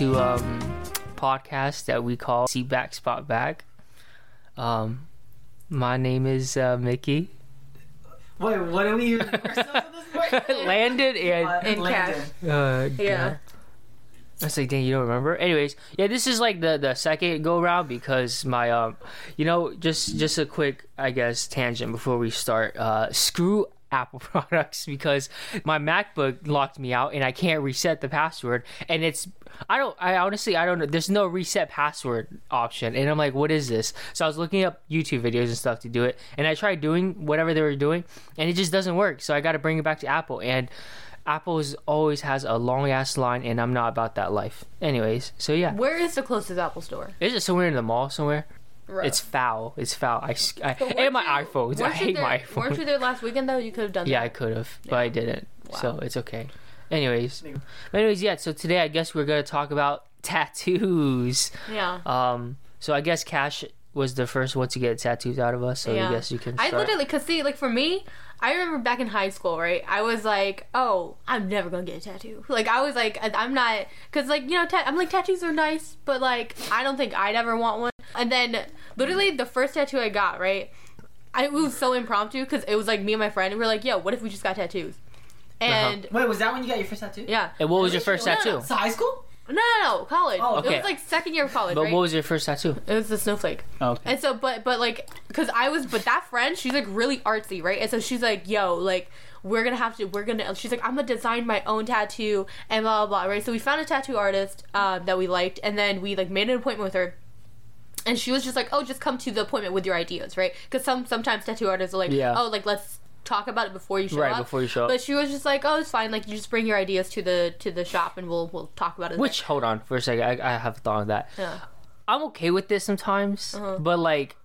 welcome to um podcast that we call See Back Spot Back. Um, my name is uh, Mickey. Wait, what are we ourselves at this point? Landed and Uh, And Landon. uh, Yeah. I was like, dang, you don't remember? Anyways, yeah, this is like the the second go round because my um, you know, just just a quick, I guess, tangent before we start. Uh, screw Apple products because my MacBook locked me out and I can't reset the password. And it's I don't I honestly I don't know. There's no reset password option, and I'm like, what is this? So I was looking up YouTube videos and stuff to do it, and I tried doing whatever they were doing, and it just doesn't work. So I got to bring it back to Apple and. Apple is, always has a long ass line, and I'm not about that life. Anyways, so yeah, Where is the closest Apple store? is it somewhere in the mall somewhere? Right. It's foul. It's foul. I, But and my weren't you- iPhones. I hate there- my Weren't iPhone. you there last weekend though? You could have done Yeah, I could have, but I didn't. So it's okay. Anyways, anyways, yeah. So today I guess we're gonna talk about tattoos. Yeah. Um, so I guess Cash was the first one to get tattoos out of us. So yeah. I guess you can. I literally, cause see, like for me, I remember back in high school, right? I was like, oh, I'm never gonna get a tattoo. Like I was like, I- I'm not, cause like you know, ta- I'm like tattoos are nice, but like I don't think I'd ever want one. And then literally the first tattoo I got, right? I, it was so impromptu because it was like me and my friend, and we are like, yo, what if we just got tattoos? Uh-huh. And Wait, was that when you got your first tattoo? yeah, And what was your first No, no, tattoo? It's high school? No, no, no, college. Oh, It was like second year of college, But right? what was your first tattoo? it was the snowflake. Okay. And so, but but like, cause I was, but that friend, she's like really artsy, right? And so she's like, yo, like, we're gonna have to, we're gonna. She's like, I'm gonna design my own tattoo and blah blah blah, right? So we found a tattoo artist um, that we liked, and then we like made an appointment with her. And she was just like, "Oh, just come to the appointment with your ideas, right? Because some sometimes tattoo artists are like, Yeah. oh, like let's talk about it before you show Right, up. before you show up. But she was just like, "Oh, it's fine. Like you just bring your ideas to the to the shop, and we'll we'll talk about it." Which hold on for a second. I, I have a thought on that. yeah. I'm okay with this sometimes, Uh-huh. but like,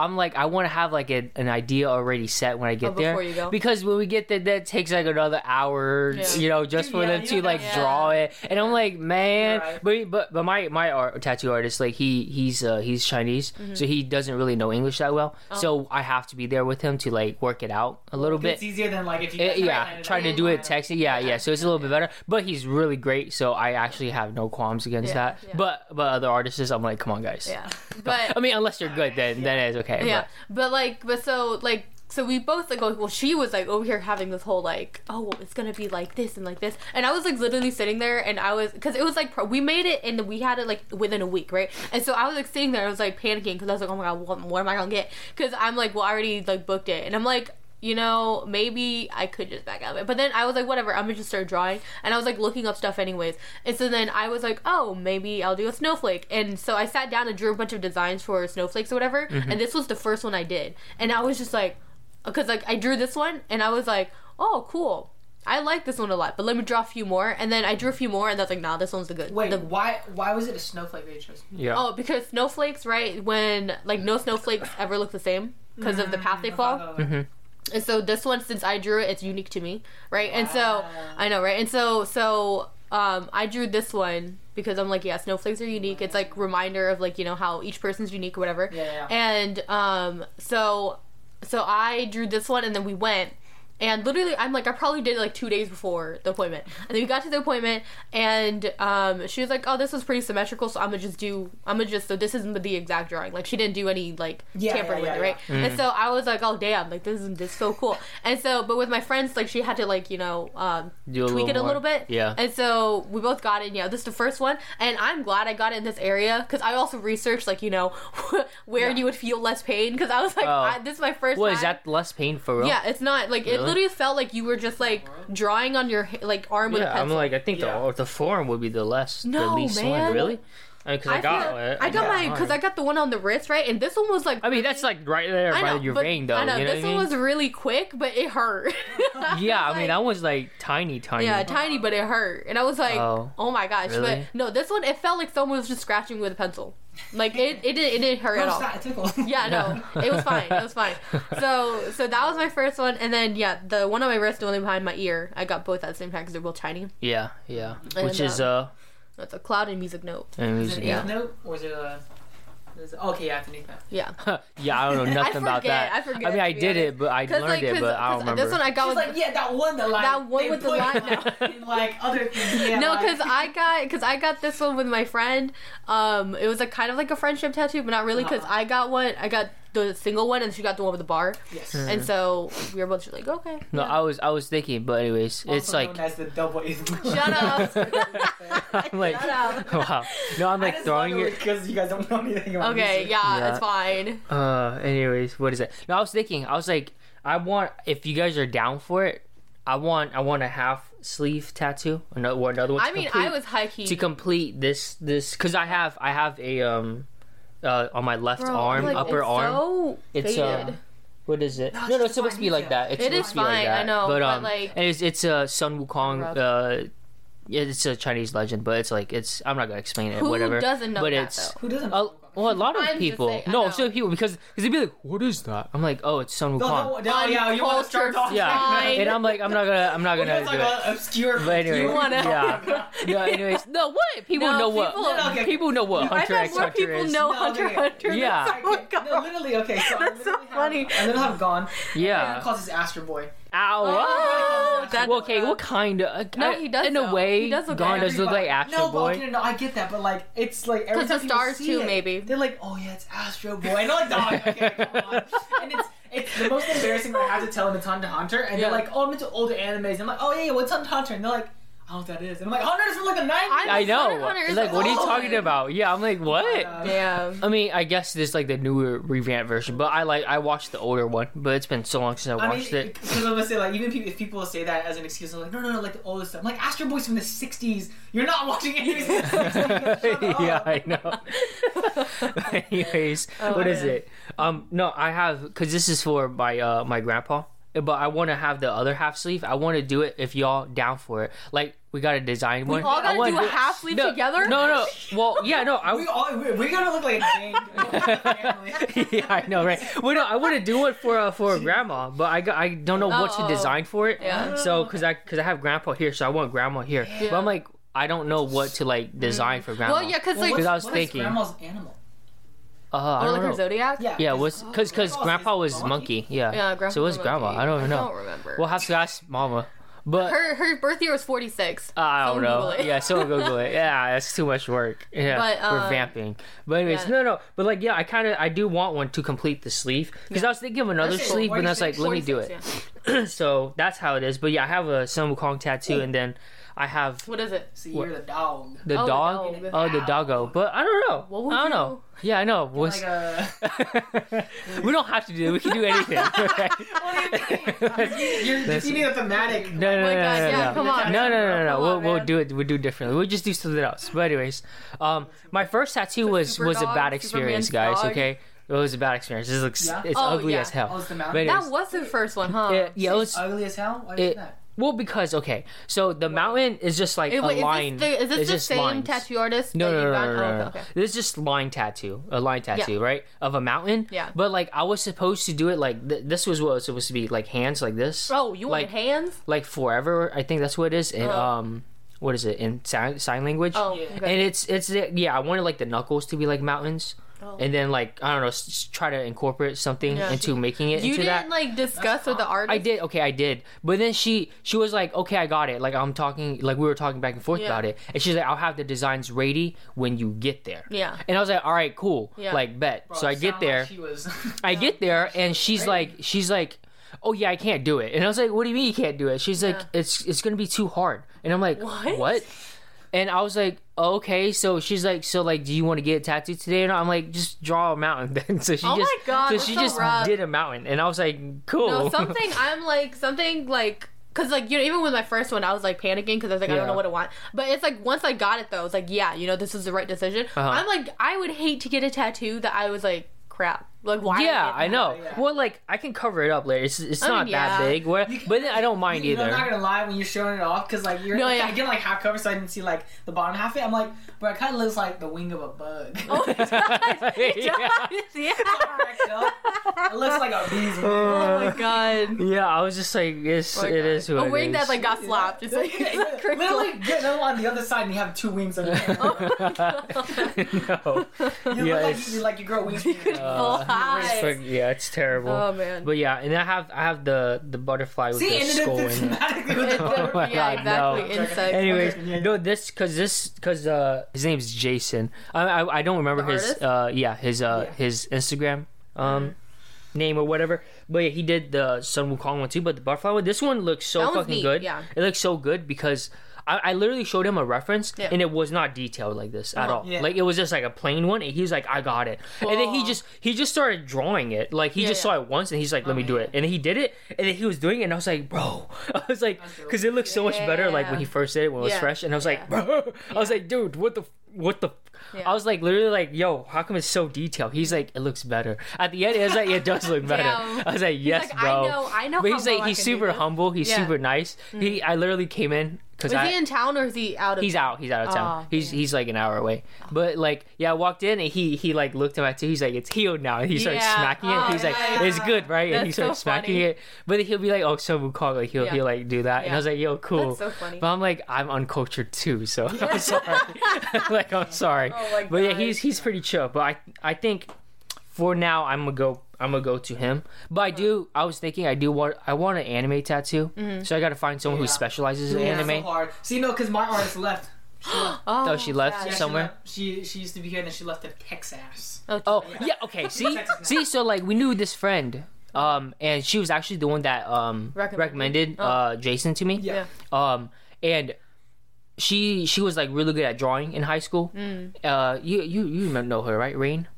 I'm like, I want to have like a, an idea already set when I get Oh, there. you go? Because when we get there, that takes like another hour, Yeah. you know, just for Yeah, them to like have- draw it. And I'm like, man, You're but but but my my art, tattoo artist, like he he's uh, he's Chinese, Mm-hmm. so he doesn't really know English that well. Oh. So I have to be there with him to like work it out a little bit. It's easier than like if you. Uh, guys yeah, trying to do it texting. Yeah, yeah. So it's a little bit better, but he's really great. So I actually have no qualms against Yeah, that. yeah. But but other artists, I'm like, come on, guys. Yeah, but I mean, unless you're good, then then it's okay. Yeah, but- but like, but so like. So we both like, well, she was like over here having this whole like, oh, it's gonna be like this and like this, and I was like literally sitting there, and I was, cause it was like, pro- we made it, and we had it like within a week, right? And so I was like sitting there, I was like panicking, cause I was like, oh my god, what, what am I gonna get? Cause I'm like, well, I already like booked it, and I'm like, you know, maybe I could just back out of it. But then I was like, whatever, I'm gonna just start drawing. And I was like looking up stuff anyways. And so then I was like, oh, maybe I'll do a snowflake. And so I sat down and drew a bunch of designs for snowflakes or whatever. And this was the first one I did. And I was just like, because like I drew this one and I was like, oh, cool. I like this one a lot, but let me draw a few more. And then I drew a few more, and I was like, nah, this one's the good. One. Wait, the, why? Why was it a snowflake that you chose? yeah. Oh, because snowflakes, right? When like no snowflakes ever look the same because of the path they fall. Mm-hmm. And so this one, since I drew it, it's unique to me, right? And so I know, right? And so so um, I drew this one because I'm like, yeah, snowflakes are unique. It's like reminder of like you know how each person's unique or whatever. Yeah, yeah. And um, so so I drew this one, and then we went. And literally, I'm like, I probably did it like two days before the appointment. And then we got to the appointment, and um, she was like, "Oh, this was pretty symmetrical, so I'm gonna just do, I'm gonna just, so this isn't the exact drawing. Like, she didn't do any like Yeah, tampering yeah, with it, yeah, right? And so I was like, oh damn, like this is this is so cool. And so, but with my friends, like she had to like you know um, Do a tweak it a more. little bit. Yeah. And so we both got it. Yeah, this is the first one, and I'm glad I got it in this area because I also researched like you know where Yeah. you would feel less pain because I was like, Oh. I, this is my first. What time. is that less pain for real? Yeah, it's not like it Really? Literally felt like you were just like drawing on your like arm with a Yeah, I'm like, I think Yeah. the the forearm would be the less, the least man. one. Really? I mean, 'cause I, I, got, feel- it. I got Yeah, my because I got the one on the wrist right, and this one was like. I mean, that's like right there I by know, your but- vein, though. I know you know this one mean? was really quick, but it hurt. yeah, I mean, Like- that was like tiny, tiny. Yeah, tiny, but it hurt, and I was like, Oh, "Oh, my gosh!" really? But no, this one it felt like someone was just scratching with a pencil. Like it, it didn't, it didn't hurt at all. stop, it tickled. Yeah, no, it was fine. It was fine. So, so that was my first one, and then yeah, the one on my wrist, the one behind my ear, I got both at the same time because they're both tiny. Yeah, yeah. And, Which is um, uh, It's a cloud and music note. and Is it music, an eighth yeah. note or is it a? Okay, yeah, Anthony. Yeah. yeah, I don't know nothing about forget, that. I forget, I mean, I to be did honest. it, but I learned like, it, 'cause- but I don't 'cause remember. This one I got She's was like, yeah, that one, the line. That one they with the line, it no. in, like other things. Yeah, no, like- because I got because I got this one with my friend. Um, it was a kind of like a friendship tattoo, but not really because Uh-huh. I got one. I got the single one, and she got the one with the bar. Yes. Hmm. And so we were both just like, okay. no, yeah. I was I was thinking, but anyways, it's like known as the double. Shut up. I'm like Shut up. wow. No, I'm like throwing it. because you guys don't know anything about it. Okay, yeah, Yeah. it's fine. Uh, anyways, what is it? No, I was thinking. I was like, I want if you guys are down for it, I want I want a half sleeve tattoo. Another or another one. to I mean, complete- I was high key. to complete this this because I have I have a um uh on my left arm like, upper it's arm. So It's, faded. uh, What is it? No, No, it's no, just it's supposed to be fine like that. It's It supposed is to be like fine, that. I know, but but, um, like- and it's it's a Sun Wukong. Rough. Uh, yeah, it's a Chinese legend, but it's like it's. I'm not gonna explain it. Who whatever. doesn't know but that, it's though? Who doesn't? a, well, a lot of I'm people. saying, no, know. some people because because they'd be like, "What is that?" I'm like, "Oh, it's Sun No, Wukong." no, no, yeah, you want to start talking. yeah, and I'm like, I'm not gonna, I'm not gonna gonna do talk it. obscure. But anyway, You wanna- yeah, yeah. Anyways, no, what people No, know what people- No, okay. people know what I Hunter bet X more Hunter people is. know No, Hunter okay. x Hunter. Yeah. than Sun Wukong. no, literally, okay. So That's so literally have- funny. I literally have gone. Yeah. Everyone calls this Astro Boy. Ow! Oh, what? Oh, that's Well, okay, rough. what kind of? No, I- he does In a way, He does look Gon like does look like Astro no, Boy. But, okay, no, I get that, but like, it's like every 'Cause time the stars see too, it, maybe. They're like, oh yeah, it's Astro Boy. And I'm like, dog, okay, come on. And it's it's the most embarrassing when I have to tell them it's Hunter Hunter, and Yeah. they're like, oh, I'm into older animes. And I'm like, oh yeah, yeah, what's Hunter Hunter? And they're like, I don't know what that is. And I'm like, Hunter's from like the 90s. I- I know. Hunter x Hunter is like, what are you old. talking about? Yeah, I'm like, what? Uh, Yeah. I mean, I guess this like the newer revamped version, but I like I watched the older one, but it's been so long since I I mean, watched it. because I'm gonna say like even people, if people say that as an excuse, they're like, no, no, no, like the oldest stuff. I'm like Astro Boy's from the '60s. You're not watching anything. from the 60s. Shut up. yeah, I know. Anyways, Oh, what is man. it? Um, no, I have because this is for my uh my grandpa, but I want to have the other half sleeve. I want to do it if y'all down for it. Like we got to design one. We all I gotta wanna do a half sleeve no, together? No, no. Well, yeah, no. I We all we're, we're gonna look like a gang family. yeah, I know, right? Well, no, I want to do it for uh, for grandma, but I got, I don't know what to Oh. design for it. Yeah. So, cause I cause I have grandpa here, so I want grandma here. But I'm like, I don't know what to like design for grandma. Well, yeah, because Well, like, what's- I was what is thinking- grandma's animal. uh, I or don't like her zodiac. Yeah. yeah was cause cause Oh, grandpa was monkey. Yeah. Yeah, grandpa. So was grandma. monkey. I don't even know. I don't remember. We'll have to ask mama. But her her birth year was forty six. I don't know. Yeah, someone Google it. Yeah, that's too much work. Yeah, But, we're um, vamping. But anyways, yeah. no, no. But like, yeah, I kind of, I do want one to complete the sleeve because I was thinking of another That's sleeve, but I was like, let me do it. so that's how it is. But yeah, I have a Sun Wukong tattoo, and then I have What is it? See, What? you're the dog. the Oh, the dog. dog. Oh, the doggo. But I don't know. What would I don't you know. Yeah, I know. What's... Like a. we don't have to do it. We can do anything. right? What do you mean? You're, you're defeating a thematic. No, no, my no, God, no, yeah, no. come on. No, no, no, no, no. Come We'll, on, we'll do it. We'll do it differently. We'll just do something else. But anyways, um, my first tattoo was super was a dog, bad experience, Superman's guys. dog. Okay, it was a bad experience. This looks Yeah? it's Oh, ugly yeah. as hell. Oh, it's the mountain. That was the first one, huh? it, yeah, it was. ugly as hell. Why is It, that? Well, because okay, so the mountain is just like Eh, a is line. this the, is this it's the just same lines. tattoo artist? No, that no, you no, got? no, Oh, no, okay, no. okay. This is just line tattoo, a line tattoo, right, of a mountain. Yeah. But like, I was supposed to do it like th- this was what it was supposed to be, like hands like this. Oh, you wanted Like- hands? like forever. I think that's what it is. And Oh. um, what is it in sign, sign language? Oh, Yeah. okay. And it's it's yeah. I wanted like the knuckles to be like mountains, Oh. and then like I don't know, s- s- try to incorporate something Yeah. into making it you into didn't that. like discuss with the artist. I did okay, I did, but then she she was like, okay, I got it. Like I'm talking, like we were talking back and forth Yeah. about it, and she's like, I'll have the designs ready when you get there. Yeah. And I was like, all right, cool, Yeah. like bet. Bro, so I get there. Like she was. I get there and she's like she's like oh yeah I can't do it and I was like what do you mean you can't do it she's like Yeah. it's it's gonna be too hard and I'm like what? What? and I was like okay so she's like so like do you want to get a tattoo today and I'm like just draw a mountain then so she Oh my just God, so she so just rough. did a mountain and I was like cool No, something I'm like something like because like you know even with my first one I was like panicking because I was like I don't know what I want. But it's like once I got it though, it's like yeah, you know this is the right decision. Uh-huh. I'm like I would hate to get a tattoo that I was like crap. Like why? yeah, I know. Yeah. Well, like I can cover it up later. It's it's I mean, not that yeah. big. Where, can- but then I don't mind You either. I'm not gonna lie when you're showing it off because like you're No, like, yeah. I get like half cover so I didn't see like the bottom half of it. I'm like, but it kind of looks like the wing of a bug. Oh, it does. It Yeah. does. Yeah. Cracked it looks like a bee's wing. Oh my god. yeah, I was just like, it's Oh my it God. is who a it wing is. that like got slapped. It's like it's crinkly. Literally, get another one on the other side and you have two wings on your head. no. You Yeah, look like you, like you grow wings. from your head. Uh, Flies. it's fuck- yeah, it's terrible. Oh man. But yeah, and I have I have the the butterfly with See, the skull it in it. It- Oh my yeah, God, no. exactly. Insects. Anyways, no, this because this because uh his name's Jason. I I, I don't remember The his artist? uh yeah his uh Yeah. his Instagram um name or whatever. But yeah, he did the Sun Wukong one too. But the butterfly one, this one looks so fucking neat, good. yeah. it looks so good because. I, I literally showed him a reference Yeah. and it was not detailed like this at Oh, all. yeah. Like it was just like a plain one and he was like, I got it. And then he Oh. just he just started drawing it. Like he Yeah, just saw it once and he's like, Let me do it. And then he did it and then he was doing it and I was like, Bro I was like because it looks so much better like when he first did it when it was fresh and I was like. Bro I was like, dude, what the what the Yeah. I was like literally like, yo, how come it's so detailed? He's like, it looks better. At the end, it was like, it does look better. Damn. I was like, yes, like, bro. I know, I know. But he's like, he's super humble. He's Yeah. Mm-hmm. super nice. He, I literally came in because Is I. he in town or is he out of? He's out. He's out of town. Oh, he's man. he's like an hour away. But like, yeah, I walked in and he he like looked at my too. He's like, it's healed now. And he started Yeah. smacking it. Oh, He's like, yeah. it's good, right? and he That's started so smacking funny. it. But he'll be like, oh, so Wukong, like he'll he'll like do that. And I was like, yo, cool. That's so funny. But I'm like, I'm uncultured too, so I'm sorry. like I'm sorry. Oh my but yeah, he's he's pretty chill. But I I think for now I'm gonna go I'm gonna go to him. But I do I was thinking I do want I want an anime tattoo. Mm-hmm. So I gotta find someone who Yeah. specializes in Yeah, anime. so hard. See, no, because my artist left. She left. Oh, she left Yeah, sad. she somewhere? left. She, she used to be here and then she left to Texas. Oh, Oh Yeah. yeah, okay. See, Texas see. So like we knew this friend, um, and she was actually the one that um Recommended. recommended Oh. uh Jason to me. Yeah. Um, and she she was like really good at drawing in high school. Mm. Uh, you you you remember- know her right, Rain?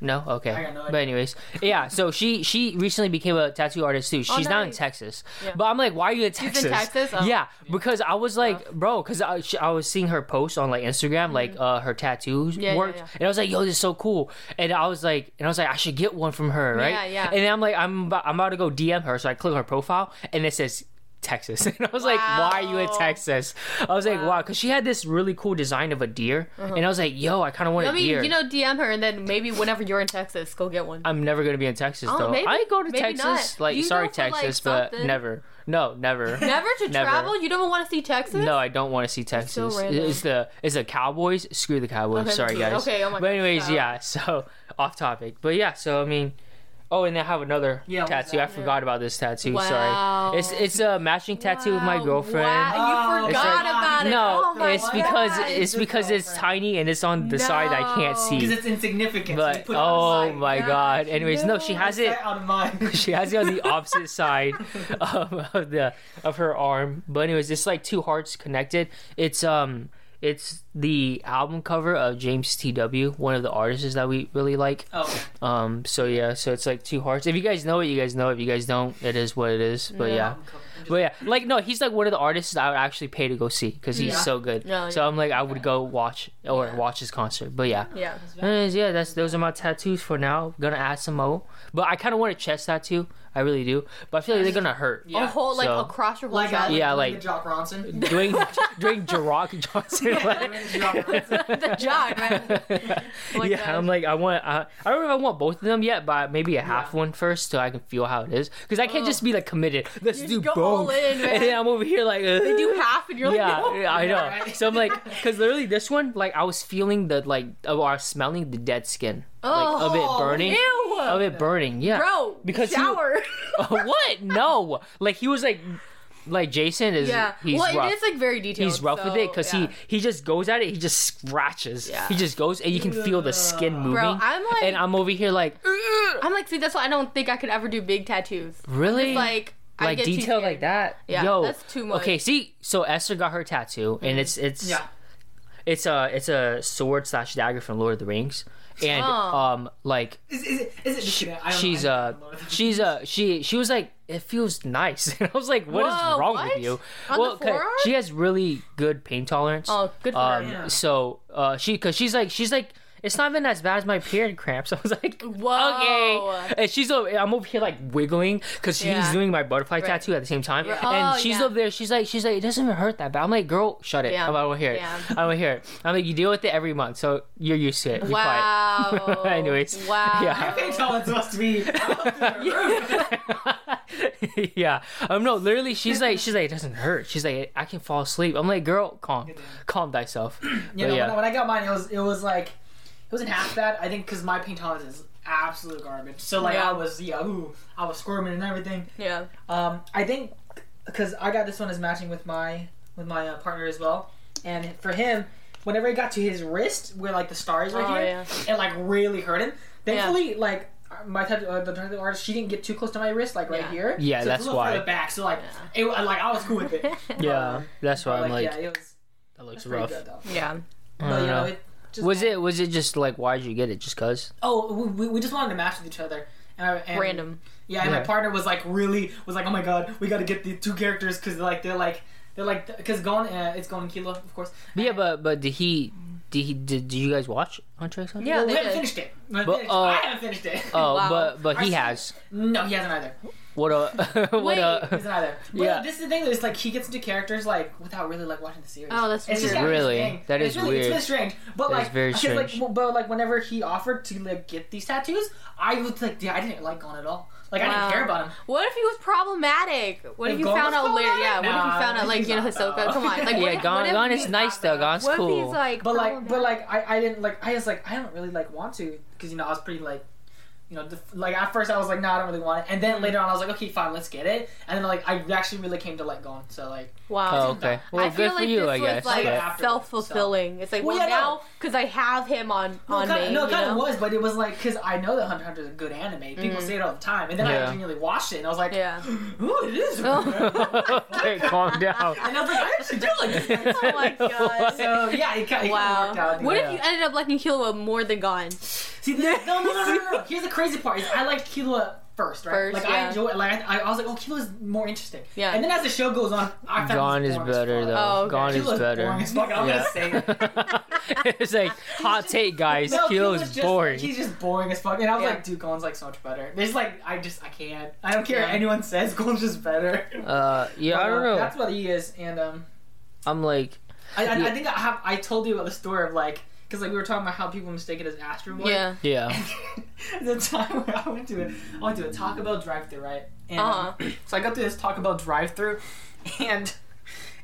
No, okay. No but anyways, yeah. So she she recently became a tattoo artist too. She's now in Oh, nice. Texas. Yeah. But I'm like, why are you in Texas? in Texas? Oh. Yeah, because I was like, bro, because I, I was seeing her post on like Instagram, like uh her tattoos Mm-hmm. Yeah, worked, yeah. and I was like, yo, this is so cool. And I was like, and I was like, I should get one from her, right? Yeah, yeah. And then I'm like, I'm about, I'm about to go DM her, so I click on her profile, and it says. Texas, and I was like, "Why are you in Texas?" I was like, Wow. "Wow," because she had this really cool design of a deer, uh-huh. and I was like, "Yo, I kind of want I a mean, deer." you know, DM her and then maybe whenever you're in Texas, go get one. I'm never gonna be in Texas Oh, though. maybe- I go to Texas, not. like You sorry for, like, Texas, but never. No, never. Never to Never. travel. You don't want to see Texas. No, I don't want to see Texas. so it's the it's the Cowboys. Screw the Cowboys. Okay, Sorry guys. Okay, oh my But anyways, so- yeah. So off topic, but yeah. So I mean, oh, and I have another Yeah, tattoo. I that? forgot about this tattoo. Wow. Sorry. It's it's a matching tattoo with my girlfriend. Wow, Oh, you forgot like- about it. No, oh my it's God. because it's It's because it's tiny and it's on the side I can't see. Because it's insignificant. so But put it on the oh side. my Gosh, god. Anyways, no, she has it. Out of mind. she has it on the opposite side of, of the of her arm. But anyways, it's like two hearts connected. It's um it's the album cover of James T.W., one of the artists that we really like. Oh. Um so yeah, so it's like two hearts. If you guys know it, you guys know it. If you guys don't, it is what it is. But yeah. Yeah. But yeah, like no, he's like one of the artists that I would actually pay to go see because he's Yeah. so good. Yeah, so yeah. I'm like I would go watch or Yeah. watch his concert. But yeah, Yeah. Anyways, yeah, that's those are my tattoos for now. Gonna add some more, but I kind of want a chest tattoo. I really do, but I feel like they're gonna hurt. Yeah. A whole like So- across your whole Like, chest. Yeah, like, like- Jock Ronson. Doing doing Jarrock Johnson. like- Jock Ronson. the jog, man. Oh my yeah, gosh. I'm like I want. I, I don't know if I want both of them yet, but maybe a half one first so I can feel how it is. Because I can't Ugh. just be like committed. Let's You do just go all in, man. and then I'm over here like uh, They do half, and you're yeah, like, no. yeah, I know. right? So I'm like, because literally this one, like I was feeling the like, or I was smelling the dead skin, like of it Oh, burning, Ew. of it burning. Yeah, Bro, Because shower. what? No, like he was like, like Jason is. yeah. he's well, rough. it is like very detailed. he's rough with it because yeah. he he just goes at it. He just scratches. Yeah. He just goes and you can feel the skin moving. Bro, I'm like, and I'm over here like, I'm like, see, that's why I don't think I could ever do big tattoos. really? It's like, like get detail like that. Yeah, Yo, that's too much. Okay, see, so Esther got her tattoo, and it's it's Yeah. it's a it's a sword slash dagger from Lord of the Rings, and Oh. um like Is, is it? Is it? Just kidding. I don't she's know. I uh don't she's uh she she was like it feels nice and i was like what is Whoa, wrong what? with you On the 'cause forearm? she has really good pain tolerance Oh, good for um her. Yeah. so uh she because she's like she's like it's not even as bad as my period cramps. I was like, Whoa. okay. And she's over, I'm over here like wiggling because she's Yeah. doing my butterfly Right. tattoo at the same time. Right. And Oh, she's yeah. over there. She's like, she's like, it doesn't even hurt that bad. I'm like, girl, shut it. Yeah. I'm over here. Yeah. I'm over here. I'm like, you deal with it every month, so you're used to it. Be Wow. Anyways, Wow. yeah. Paint tolerance must be. quiet. yeah. Um. No. Literally, she's like, she's like, it doesn't hurt. She's like, I can fall asleep. I'm like, girl, calm, calm thyself. You But know, yeah. when, I, when I got mine, it was it was like it wasn't half bad. I think because my paint tolerance is absolute garbage. So like Yeah. I was yeah, ooh, I was squirming and everything. Yeah. Um, I think because I got this one as matching with my with my uh, partner as well, and for him, whenever it got to his wrist where like the stars right Oh, here, yeah. it like really hurt him. Thankfully, like my tattoo, uh, the tattoo artist, she didn't get too close to my wrist, like right Yeah. here. Yeah, so it's that's a little why. Further back, so like it, like I was cool with it. Yeah. That's why But, I'm like, yeah, it was that looks rough. good. Yeah. I But you know, know. it just Was it was it just like why did you get it? Just cause? Oh, we, we- we just wanted to match with each other. And, I- and Random. Yeah, and my partner was like really was like, oh my god, we got to get the two characters because like they're like they're like because Gon uh, it's Gon and Killua of course. But yeah, but but did he? Did he? Did, did you guys watch Hunter x Hunter? Yeah, well, we haven't did. finished it. We But, uh, I haven't finished it. Oh, Wow. but but he seen- has. no, he hasn't either. What a what Wait. A. hasn't either. But Yeah. this is the thing. Is like he gets into characters like without really like watching the series. Oh, that's it's weird. Just kinda Really? strange. That It's is really, It's weird. really strange. But That is like, very because, like, strange. but like whenever he offered to like get these tattoos, I was like, yeah, I didn't like Gon at all. Like I didn't care about him. What if he was problematic? What if If you Gon found out later? Yeah. What if problematic? you found out like you know he's Hisoka? Come on. Like Yeah, if, Gon, Gon is nice though. though? Gon's what if cool. he's like? But like, but like, I, I didn't like. I was like, I don't really like want to because you know I was pretty like, you know, def- like at first I was like, no, I don't really want it, and then later on I was like, okay, fine, let's get it, and then like I actually really came to like Gon, so like, wow. Oh, okay. Well, I good feel for like you, this I guess. was like but- but- self fulfilling. It's like Well, well, yeah, now because I have him on no, on it kinda, me. no, it kind of was, but it was like because I know that Hunter x Hunter is a good anime. People mm. say it all the time, and then Yeah. I genuinely watched it, and I was like, Yeah. ooh, it is. Oh. okay, calm down. And I was like, I actually do like this. Oh my god. So yeah, it, kind of Wow. worked out. What if you ended up liking Killua more than Gon? See, the, no, no, no, no, no, no. Here's the crazy part: is I liked Killua first, right? First, like yeah. I enjoy, like I, I was like, oh, Killua's more interesting. Yeah. And then as the show goes on, I found Gon is better fuck. though. Oh, okay. Gon is better. boring as fuck. I'm Yeah. gonna say it. it's like hot take, guys. No, Killua is boring. He's just boring as fuck. And I was Yeah. like, dude, Gon's like so much better. There's like, I just, I can't. I don't care Yeah. what anyone says. Gon's just better. Uh, yeah, But, I don't uh, know. That's what he is, and um, I'm like, I, I, Yeah. I think I have. I told you about the story of like, because like we were talking about how people mistake it as Astro Boy. Yeah. yeah. the time where I went to it, I went to a Taco Bell drive-through, right? And um, Uh-huh. so I go through this Taco Bell drive-through, and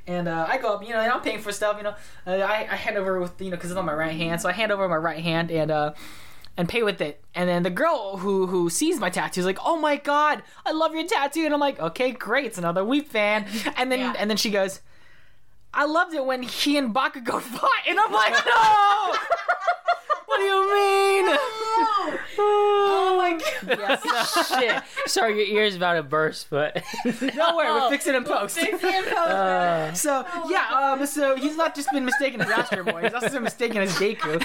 and uh, I go up, you know, and I'm paying for stuff, you know. Uh, I, I hand over with, you know, because it's on my right hand, so I hand over my right hand and uh, and pay with it. And then the girl who who sees my tattoo is like, "Oh my god, I love your tattoo!" And I'm like, "Okay, great, it's another Weep fan." And then Yeah. and then she goes. I loved it when he and Bakugo fought, and I'm like, no! what do you mean? Oh my god. Yes. Shit. Sorry, your ear's about to burst, but. Don't worry, we're fixing him fix it in post. Uh, So yeah, um, so he's not just been mistaken as Astro Boy; he's also been mistaken as Deku.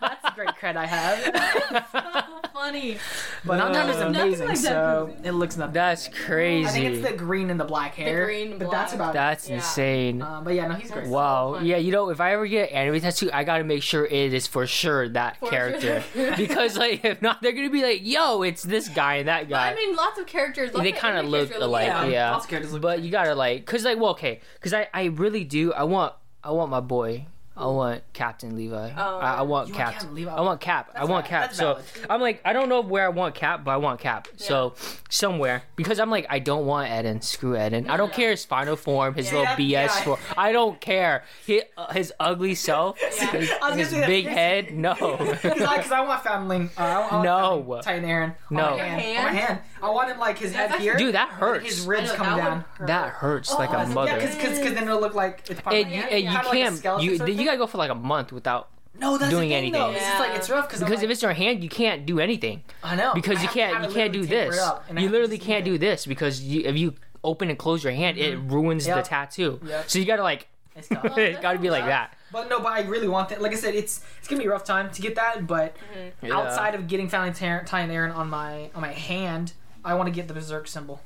That's a great cred I have. Funny. But Hunter is Uh, amazing, like so movie. it looks nothing. that's crazy. I think it's the green and the black hair. green and but that's about That's Yeah. insane. it. Um, but yeah, no, he's great. Wow. funny. Yeah, you know, if I ever get an anime tattoo, I gotta make sure it is for sure that For character. sure. because like if not, they're gonna be like, "Yo, it's this guy and that guy." I mean, lots of characters. lots they kind of look characters alike, Yeah, yeah. lots of characters look but you gotta like, cause like, well, okay, cause I, I really do. I want, I want my boy. I want Captain Levi. Oh. I, I want You want Cap. Captain Levi? I want Cap. I want valid. Cap. That's So valid. I'm like, I don't know where I want Cap, but I want Cap. So somewhere because I'm like, I don't want Eren. Screw Eren. I don't Yeah. care his final form, his Yeah, little BS yeah. form. I don't care. His, uh, his ugly self, Yeah. his, I was gonna his say that. big head. No. Because I, 'cause I want Family. Uh, I, I want No. Titan Eren. on No. my hand. hand? On my hand. I want him like his head That's here. Dude, that hurts. His ribs know, come that down. hurt. That hurts like Oh, a yeah, mother. Yeah, because then it'll look like it's part and, of you, my you like a can't. You sort of you thing. gotta go for like a month without no, that's doing the thing, anything. Though. It's like it's rough because because if it's your hand, you can't do anything I know because I you can't you can't do this. it up, and I You literally can't it. do this because you if you open and close your hand, it mm-hmm. ruins the tattoo. Yep. So you gotta like It's tough. it gotta be like that. But no, but I really want that. Like I said, it's it's gonna be a rough time to get that. But mm-hmm. Yeah. outside of getting Founding Titan Eren on my on my hand, I want to get the Berserk symbol.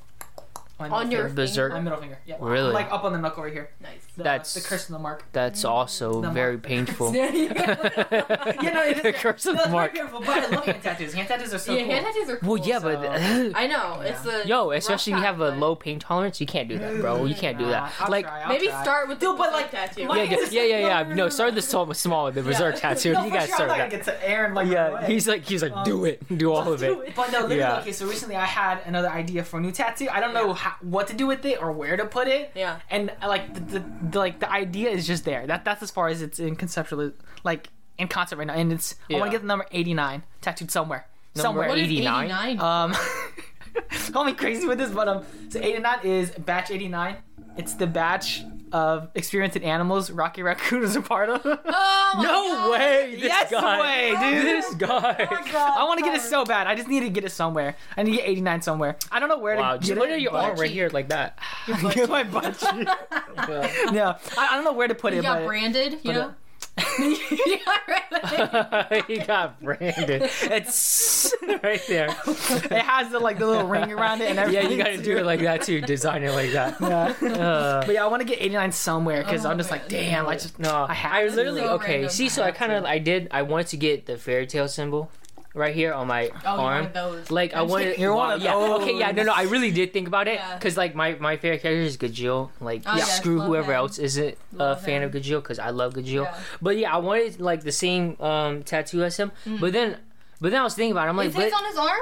My On your finger. Berserk. My middle finger. Yeah. Really? Like up on the knuckle right here. Nice. The, That's- the curse of the mark. That's also The very mark. painful. yeah, no, it is. the curse of no, the it's very mark. painful, but I love hand tattoos. Hand tattoos are so yeah, cool. hand tattoos are cool. Well, yeah, but I know it's the yo, especially if you have a but- low pain tolerance, you can't do that, bro. You can't do that. I'll Like, try, I'll Maybe try. start with Dude, the but, like, tattoo. my- yeah, yeah, yeah, yeah. No, no, No, no, start no. the small, small, the berserk tattoo. No, you for gotta sure, start I'm not with gonna that. get to Eren like Yeah, he's like, he's like, Um, do it, do all of it. But no, literally, okay. So recently, I had another idea for a new tattoo. I don't know Yeah. How, what to do with it or where to put it. Yeah. And uh, like the, the, the like the idea is just there. That that's as far as it's in conceptual, like in concept right now. And it's I want to get the number eighty nine tattooed somewhere. Number somewhere. 89? 89? Um, call me crazy with this, but um, so 89 is batch 89. It's the batch of experienced in animals Rocket Raccoon is a part of. Oh my No God. way! This Yes guy. way, dude. This guy. Oh God, I want to get it so bad. I just need to get it somewhere. I need to get 89 somewhere. I don't know where Wow, to just get put it. it your arm right here like that. my butt cheek. no, I, I don't know where to put You it. got but branded, you but, know? yeah, right. he got branded. It's right there. it has the like the little ring around it and Yeah, everything. you gotta do it like that too. Design it like that. Yeah. Uh, But yeah, I want to get 89 somewhere because Oh, I'm just like, damn, I just no, I have I literally So okay. See, so I I kind of. I did. I wanted to get the Fairy Tail symbol right here on my Oh, arm. wanted those. Like I I'm wanted. kidding. You're one of yeah. Okay. Yeah. No. No. I really did think about it Yeah. because like my my favorite character is Gajeel. Like Oh, yes, screw whoever him. else isn't a Love fan him. of Gajeel because I love Gajeel. Yeah. But yeah, I wanted like the same um tattoo as him. But then. But then I was thinking about it. I'm like, Is his but on his arm?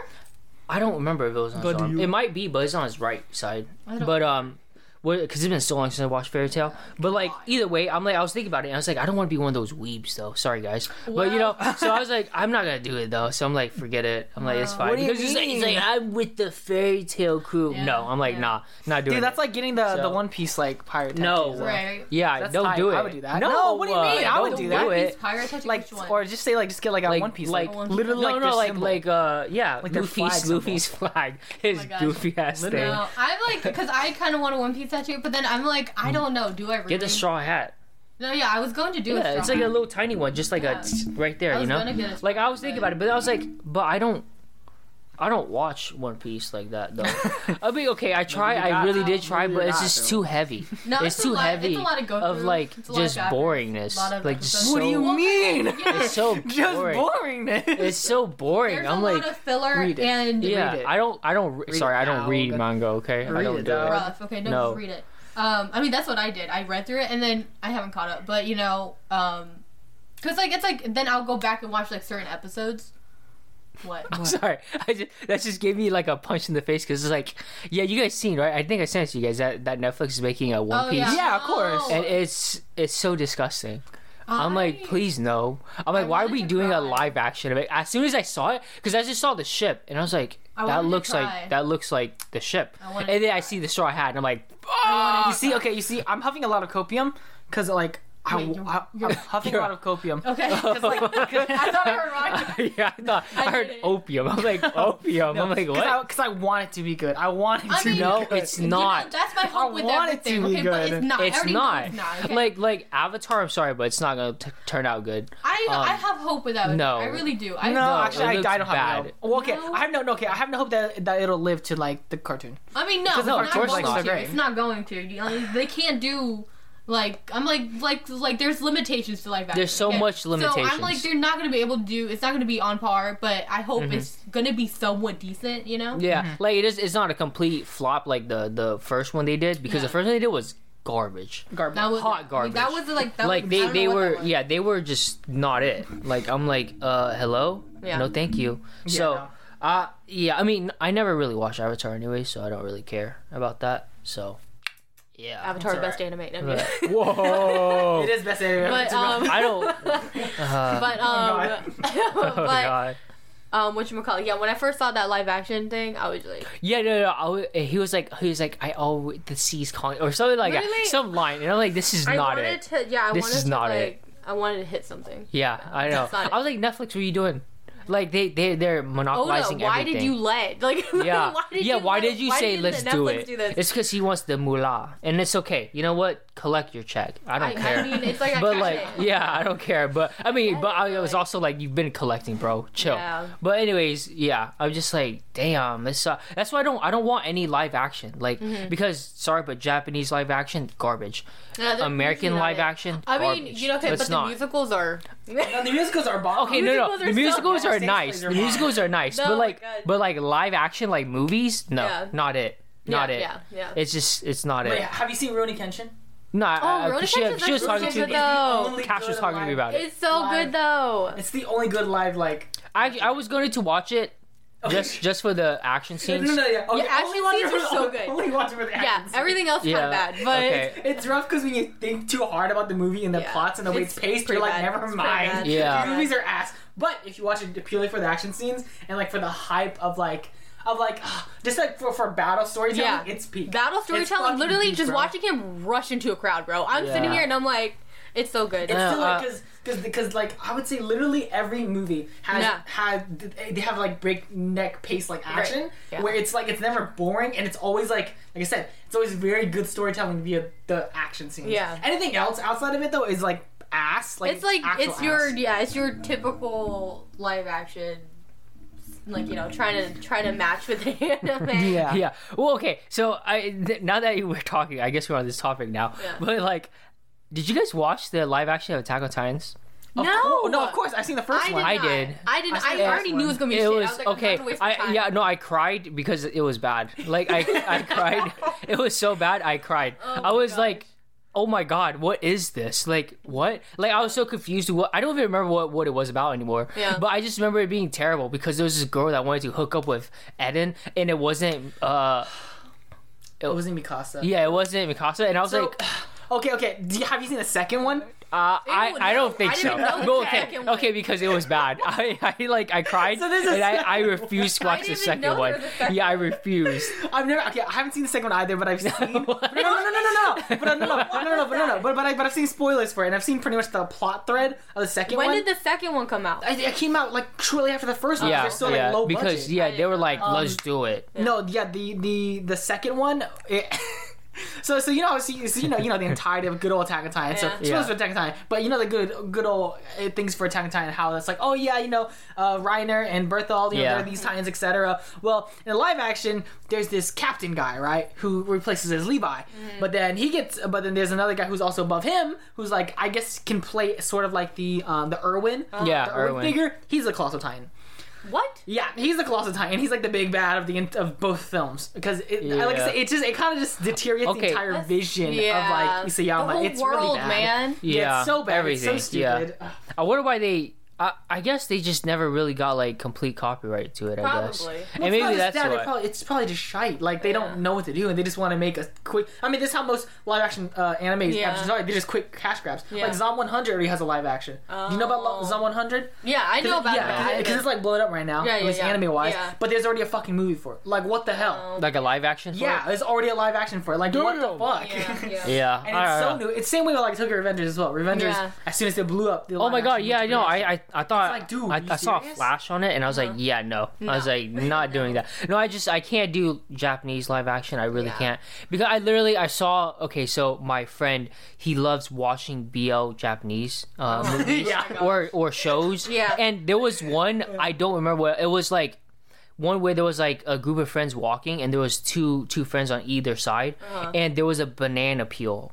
I don't remember if it was on his arm. you- It might be, but it's on his right side. I don't- But um, because it's been so long since I watched Fairy Tail. But like either way, I'm like I was thinking about it, and I was like, I don't want to be one of those weebs though. Sorry guys, but you know, so I was like, I'm not gonna do it though. So I'm like, forget it. I'm like, it's fine. What do you because he's like, he's like, mean? I'm with the Fairy Tail crew. Yeah, No, I'm like, yeah. nah, not doing Dude, it. that's like getting the So- the One Piece like pirate. No. tattoos. Right. yeah, That's don't tight. do it. I would do that. No, No, what do you uh, mean? I would don't do The that. do One it. Piece pirate tattoo, Like, or just say like just get like a Like- One Piece, like- like, literally No, like no, their like like uh, yeah, Like their Luffy's flag. Luffy's flag, his goofy ass thing. No, I like because I kind of want a One Piece tattoo, but then I'm like, I mm. don't know. Do I really? Get the straw hat. No, yeah, I was going to do Yeah, it's like a little tiny one, just like Yeah. a right there, you know. Like I was thinking about it, but I was like, but I don't, I don't watch One Piece like that though. I'll be okay, I try, I really to. did try, but it's just to. too heavy. No, it's a too lot- heavy It's a lot to go of like It's a lot of just chapters, boringness, a lot of like just episodes. so. what do you mean? It's so Just boring. boringness. It's so boring. There's I'm a like, lot of filler read it. and yeah, read it. I don't, I don't. Re- sorry, I don't read manga. Okay, I Read don't it do it. rough. Okay, no, No. just read it. Um, I mean that's what I did. I read through it and then I haven't caught up, but you know, um, cause like it's like then I'll go back and watch like certain episodes. What? I'm sorry. I just, that just gave me like a punch in the face because it's like, yeah, you guys seen right? I think I sent it to you guys that, that Netflix is making a One Oh Piece, yeah, Yeah, of course. and it's it's so disgusting. I'm like, please no. I'm like, I why are we to doing a live action of it? As soon as I saw it, because I just saw the ship, and I was like, I that looks like that looks like the ship. And to then I see the straw hat, and I'm like, I wanted You see, okay, you see, I'm huffing a lot of copium because like I, Wait, you're- I, you're- am huffing a lot of copium. Okay. like- I thought I heard wrong. yeah, I thought I, I heard did opium. I'm like opium. I'm like, what? Because I, want it to be good. I want it I to mean, No, good. it's You know, not. that's my hope I with want it to everything. be okay, but good. it's not. It's not. It's not. Okay? Like like Avatar. I'm sorry, but it's not gonna t- turn out good. I, um, I have hope with that. no. I really do. I No, No, actually, I, I don't have bad. no. Well, okay, No. I have no, no. Okay, I have no hope that that it'll live to like the cartoon. I mean, no, no, not of course going not. to. It's not going to. They can't do. Like I'm like like like there's limitations to live action. There's so much limitations. So I'm like they're not gonna be able to do. It's not gonna be on par, but I hope Mm-hmm. it's gonna be somewhat decent. You know. Yeah, like it is. It's not a complete flop like the the first one they did because Yeah. the first one they did was garbage. Garbage. That was Hot garbage. That was like that like was, they they were yeah they were just not it. Like I'm like uh hello Yeah. no thank you. Yeah, so no. uh yeah I mean I never really watched Avatar anyway, so I don't really care about that. So yeah. Avatar It's best anime. No, I'm kidding. But- Whoa. It is best anime. But um, I don't. Uh, but um, oh but god. um, what you call it? Yeah, when I first saw that live action thing, I was like, Yeah, no, no. I wa- he was like, he was like, I always the sea's calling or something like that. Some line, and I'm like, this is I not it. to. Yeah, I This wanted is to not like, it. I wanted to hit something. Yeah, I know. That's not it. I was like, Netflix, what are you doing? Like they they they're Oh no! monopolizing Why everything. did you let like? Yeah, why did yeah. you Why let- did you why say did let's Netflix do it? Do? It's because he wants the moolah, and it's okay. You know what? Collect your check. I don't I, care. I mean, it's like I but like, it. yeah, I don't care. But I mean, but I feel was also like, you've been collecting, bro. Chill. Yeah. But anyways, yeah, I'm just like, damn, this. Uh, that's why I don't. I don't want any live action, like Mm-hmm. because sorry, but Japanese live action garbage. Yeah, American live it. action. I mean, you know, okay, Let's but the not. musicals are. No, the musicals are bomb. Okay, no, no, musicals are the so musicals are nice. The musicals are nice, No, but like, but like live action, like movies, no, Yeah. not it, not yeah, it. Yeah, yeah. It's just, it's not Wait, it. have you seen Rurouni Kenshin? No, Oh, I- Rurouni she, Kenshin's she was talking good to. though. No. Cash was good talking to me about it. It's so Live. good though. It's the only good live like. I, I was going to watch it just, just for the action scenes. no, no, yeah. Okay, Yeah, action only scenes for are the- so good. Only watch it for the Yeah, action scenes. everything else kind Yeah, of bad, but okay. It's rough because when you think too hard about the movie and the Yeah, plots and the way it's, it's paced, you're like, bad. never It's mind. Yeah. These movies are ass. But if you watch it purely for the action scenes and like for the hype of like of like just like for, for battle storytelling, Yeah. it's peak. battle storytelling. Literally, peak, just bro. watching him rush into a crowd, bro. I'm sitting here and I'm like, it's so good. It's Yeah, still like uh, because because because like I would say literally every movie has Yeah. had they have like breakneck pace like action Yeah. where it's like it's never boring and it's always like like I said it's always very good storytelling via the action scenes. Yeah. Anything else outside of it though is like ass. Like it's like actual it's your ass. yeah, it's your typical live action, like you know, trying to trying to match with the anime. Yeah. Yeah. Well, okay. So I th- now that you were talking, I guess we're on this topic now. Yeah. But like, did you guys watch the live action of Attack on Titans? Of No. course- no, of course I've seen the first I one. did. I did. I didn't. I I, already first knew it was gonna be It shit. I was was like, okay. not gonna waste my I yeah no, I cried because it was bad. Like I I cried. It was so bad. I cried. Oh I was gosh. like. Oh my god, what is this? Like what? Like I was so confused. What I don't even remember what, what it was about anymore. Yeah. But I just remember it being terrible because there was this girl that wanted to hook up with Eren, and it wasn't. uh It wasn't Mikasa. Yeah, it wasn't Mikasa, and I was So, like, okay, okay. Do you, have you seen the second one? Uh, I, Ew, I don't think I so. didn't know okay, second one. okay, because it was bad. I, I like I cried So this is- and I, I refused to I watch the second one. was second yeah, I one. refused. I've never. Okay, I haven't seen the second one either, but I've seen. no, no, no, What? no, no, no, no, no. But uh, no, no, no, no, no, but no, no. But but, I, but I've seen spoilers for it, and I've seen pretty much the plot thread of the second when one. When did the second one come out? I, it came out like shortly after the first one. yeah, They're still yeah, like low because budget. yeah, they were like, Um, let's do it. No, yeah, the the the second one. It, so so you know so you, so you know you know the entirety of good old Attack on Titan. So Yeah. spoilers for Attack on Titan, but you know the good good old uh, things for Attack on Titan. How that's like oh yeah you know uh, Reiner and Bertholdt you know Yeah. they're these Titans etc. Well in the live action there's this captain guy right who replaces as Levi, but then he gets but then there's another guy who's also above him who's like I guess can play sort of like the um, the Erwin Yeah, the Erwin Erwin. figure. He's a colossal Titan. What? Yeah, he's the Colossal Titan. He's like the big bad of the of both films because it, like I said, it just it kind of just deteriorates Okay. the entire That's- vision yeah. of like Isayama. The whole it's world, really bad. man. Yeah, Yeah, it's so bad. everything. It's so yeah. stupid. I wonder why they. I, I guess they just never really got like complete copyright to it. I guess, Probably. and Well, it's maybe not just that's that, they what. Probably, it's probably just shite. Like they Yeah. don't know what to do and they just want to make a quick. I mean, this is how most live action uh, anime Yeah. actions are. They're just quick cash grabs. Yeah. Like Zom 100 already has a live action. Do you know about Lo- Oh. Zom 100? Yeah, I know about yeah, that. because it's like blowing up right now. Yeah, at yeah, least yeah. anime wise. Yeah. But there's already a fucking movie for it. Like what the hell? Um, Like a live action. For yeah, it? there's already a live action for it. Like what the Damn. fuck? Yeah, yeah. yeah. And I it's don't so know. new. It's same way with like Tokyo Revengers as well. Revengers, Yeah. as soon as they blew up. The Oh my god, action yeah, I know. to I, I I thought like, dude, I, I saw a flash on it and I was like, yeah, no. I was like, not doing that. No, I just I can't do Japanese live action. I really Yeah. can't because I literally I saw. Okay, so my friend he loves watching BL Japanese uh, movies Yeah. or or shows. Yeah. and there was one I don't remember what it was like. One where there was like a group of friends walking, and there was two two friends on either side, Uh-huh. and there was a banana peel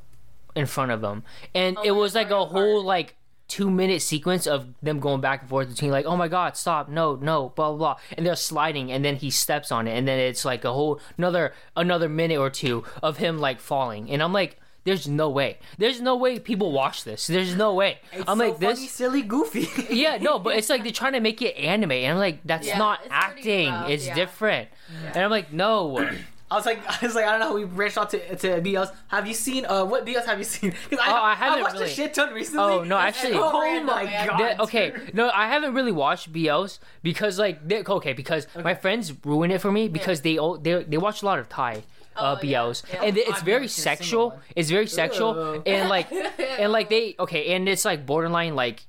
in front of them, and Oh it was like a God, whole like two minute sequence of them going back and forth between like, oh my god, stop, no, no, blah blah blah, and they're sliding, and then he steps on it, and then it's like a whole another another minute or two of him like falling, and I'm like. There's no way. There's no way people watch this. There's no way. It's I'm so like funny, this. silly, goofy. Yeah, no, but it's like they're trying to make it anime, and I'm like, that's Yeah, not it's acting. it's yeah. different. And I'm like, no. I was like, I was like, I don't know. how We branched out to to BLs. Have you seen? Uh, what BLs have you seen? Because Oh, I haven't watched really. a shit ton recently. Oh, no, actually- oh Random, my god. That- okay, no, I haven't really watched BLs because like they, okay because my friends ruin it for me because they all they they watch a lot of Thai. Uh, Oh, yeah, BLs yeah. and it's I've very never seen a single sexual. It's very sexual Ugh. and like and like they okay and it's like borderline like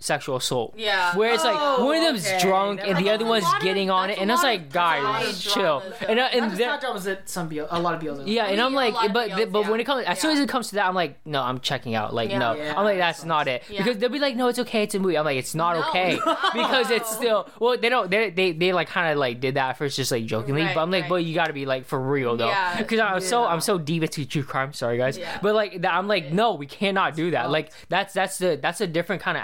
sexual assault. Yeah. Where it's like Oh, one of them's okay. drunk Never and the other one's lot of- getting on it, and it's lot like, of- that's a lot guys, chill. dramas, And and just they're- dramas, that some BL, a lot of BLs. yeah, and I'm like, but BLs, but when it comes, as soon as it comes to that, I'm like, no, I'm checking out. Like, Yeah. no, Yeah, I'm like, that that's not it Yeah. because they'll be like, no, it's okay, it's a movie. I'm like, it's not No. okay because it's still well, they don't, they they, they like kind of like did that first just like jokingly, Right, but I'm like, right. but you got to be like for real though, because I'm so I'm so deep into true crime. Sorry guys, but like I'm like, no, we cannot do that. Like that's that's the that's a different kind of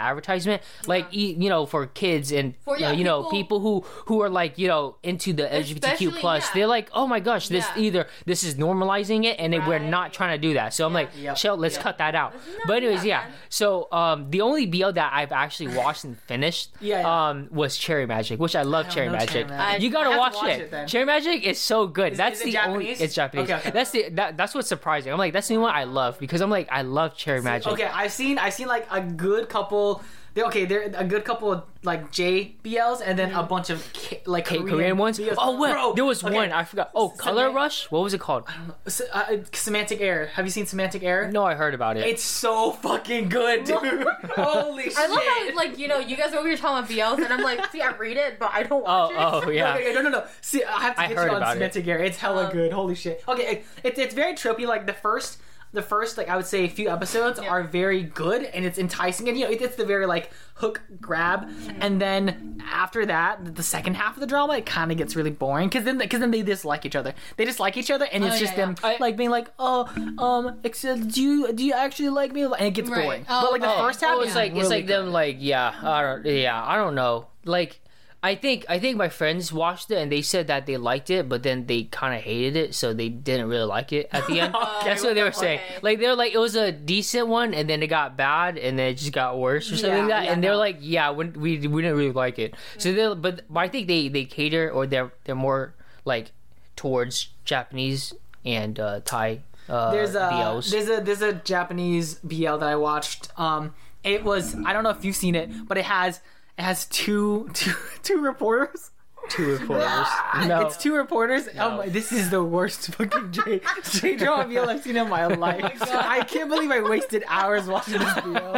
advertisement. Like e- you know for kids and For, you know, yeah, you know people- people who who are like you know into the LGBTQ plus, yeah. they're like, oh my gosh, this Yeah. either this is normalizing it and then we're not trying to do that. So I'm like, Yep. chill, let's Yep. cut that out. But anyways, yeah. man. So um, the only BL that I've actually watched and finished Yeah, yeah. um was Cherry Magic, which I love I Cherry know Cherry Magic. Magic. you gotta watch, to watch it. it then. Cherry Magic is so good. Is- that's is it the only. Japanese? It's Japanese. Okay, okay. That's the that, that's what's surprising. I'm like that's the one I love because I'm like I love Cherry Magic. Okay, I've seen I've seen like a good couple. They, okay, there a good couple of like JBLs and then a bunch of K, like K- Korean, Korean ones. BLs. Oh wait, Bro, there was okay. one I forgot. Oh, S- Color Rush. What was it called? S- uh, Semantic Error. Have you seen Semantic Error? No, I heard about it. It's so fucking good, dude. Holy shit. I love how like you know you guys are over here talking about BLs and I'm like, see, I read it, but I don't watch it. oh, oh yeah. Okay, okay, no, no, no. See, I have to I get heard you on about it. semantic error. It's hella Um, good. Holy shit. Okay, it, it's it's very tropey. Like the first, the first like I would say a few episodes Yeah. are very good and it's enticing and you know it, it's the very like hook grab and then after that the second half of the drama it kind of gets really boring because then because then they dislike each other. They dislike each other and it's Oh, just yeah, them yeah. I- like being like oh um except do you do you actually like me and it gets Right. boring. Oh, but like the okay. first half Oh, is it's like it's really like them like yeah I don't yeah I don't know like I think I think my friends watched it and they said that they liked it but then they kind of hated it so they didn't really like it at the end. Okay, That's what they were saying. okay. Like they're like it was a decent one and then it got bad and then it just got worse or something Yeah, like that yeah, and they're no. like yeah we, we we didn't really like it. So they but, but I think they they cater or they're they're more like towards Japanese and uh, Thai uh, there's a BLs. there's a there's a Japanese BL that I watched. Um, it was I don't know if you've seen it, but it has has two two two reporters. two reporters. no. It's two reporters. Oh my! This is the worst fucking J J drama BL I've seen in my life. I can't believe I wasted hours watching this BL.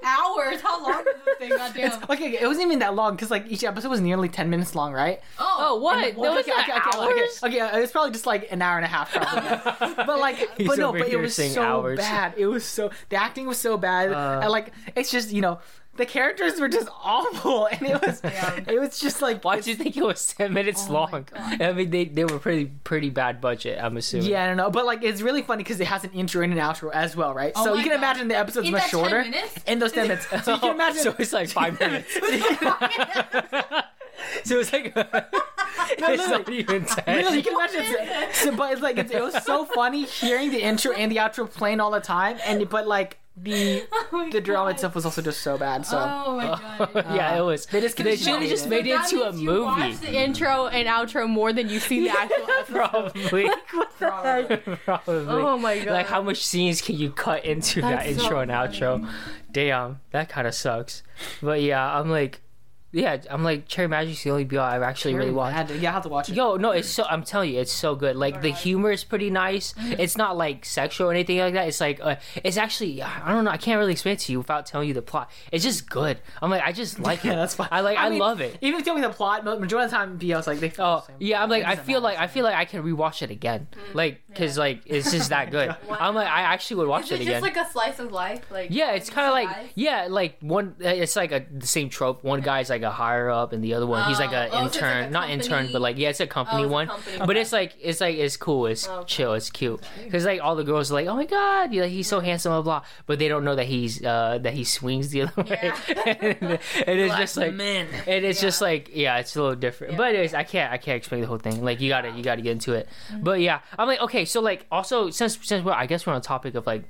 Hours? How long is this thing? Goddamn. Okay, it wasn't even that long because like each episode was nearly ten minutes long, right? Oh what? Well, There okay, not okay, okay, okay, hours? okay, okay, it's probably just like an hour and a half, probably. but like, He's but no, but it was so hours. bad. It was so the acting was so bad, Uh. and like it's just you know the characters were just awful, and it was it was just like Why do you think it was ten minutes Oh long? I mean, they they were pretty pretty bad budget. I'm assuming. yeah, I don't know, but like it's really funny because it has an intro and an outro as well, right? so Oh my you can God. imagine the episode's In much shorter in those ten minutes. So you can imagine. so it's like five minutes. so it's like it's literally. not even ten. Really, you can imagine. It's, so, but it's like it's, it was so funny hearing the intro and the outro playing all the time, and but like the Oh my the drama God. itself was also just so bad. So Oh my god. yeah, it was. They just they couldn't should have just it. made it That into a you movie. watched the intro and outro more than you see the actual episode. Probably. Probably. Oh my god. Like how much scenes can you cut into that That's so intro and outro? Damn, that kind of sucks. But yeah, I'm like, yeah, I'm like Cherry Magic's the only BL I've actually really watched. Had to, yeah, I have to watch it. Yo, no, it's so. I'm telling you, it's so good. Like the humor is pretty nice. Mm-hmm. It's not like sexual or anything like that. It's like, uh, it's actually. I don't know. I can't really explain it to you without telling you the plot. It's just good. I'm like, I just like yeah, it. that's fine. I like. I, mean, love it. Even if you tell me the plot, majority of the time, BL's like they. feel Oh the same. yeah, I'm like I feel like I feel like I can rewatch it again, like because like it's just that good. I'm like I actually would watch Is it it again. just like a slice of life? Like yeah, it's kind of like yeah, like one. uh, It's like a the same trope. One guy's like a higher up, and the other one he's like Oh. an Oh, so like intern, a not intern, but like yeah, it's a company Oh, it's a one. company. But it's like it's like it's cool. It's Okay. chill. It's cute because like all the girls are like, oh my god, like he's so handsome, blah blah. But they don't know that he's uh that he swings the other way, and, it's just like men. and it's Yeah. just like yeah, it's a little different. But anyways, I can't I can't explain the whole thing. Like you gotta you gotta get into it. Mm-hmm. But yeah, I'm like okay, so like also since since we're I guess we're on the topic of like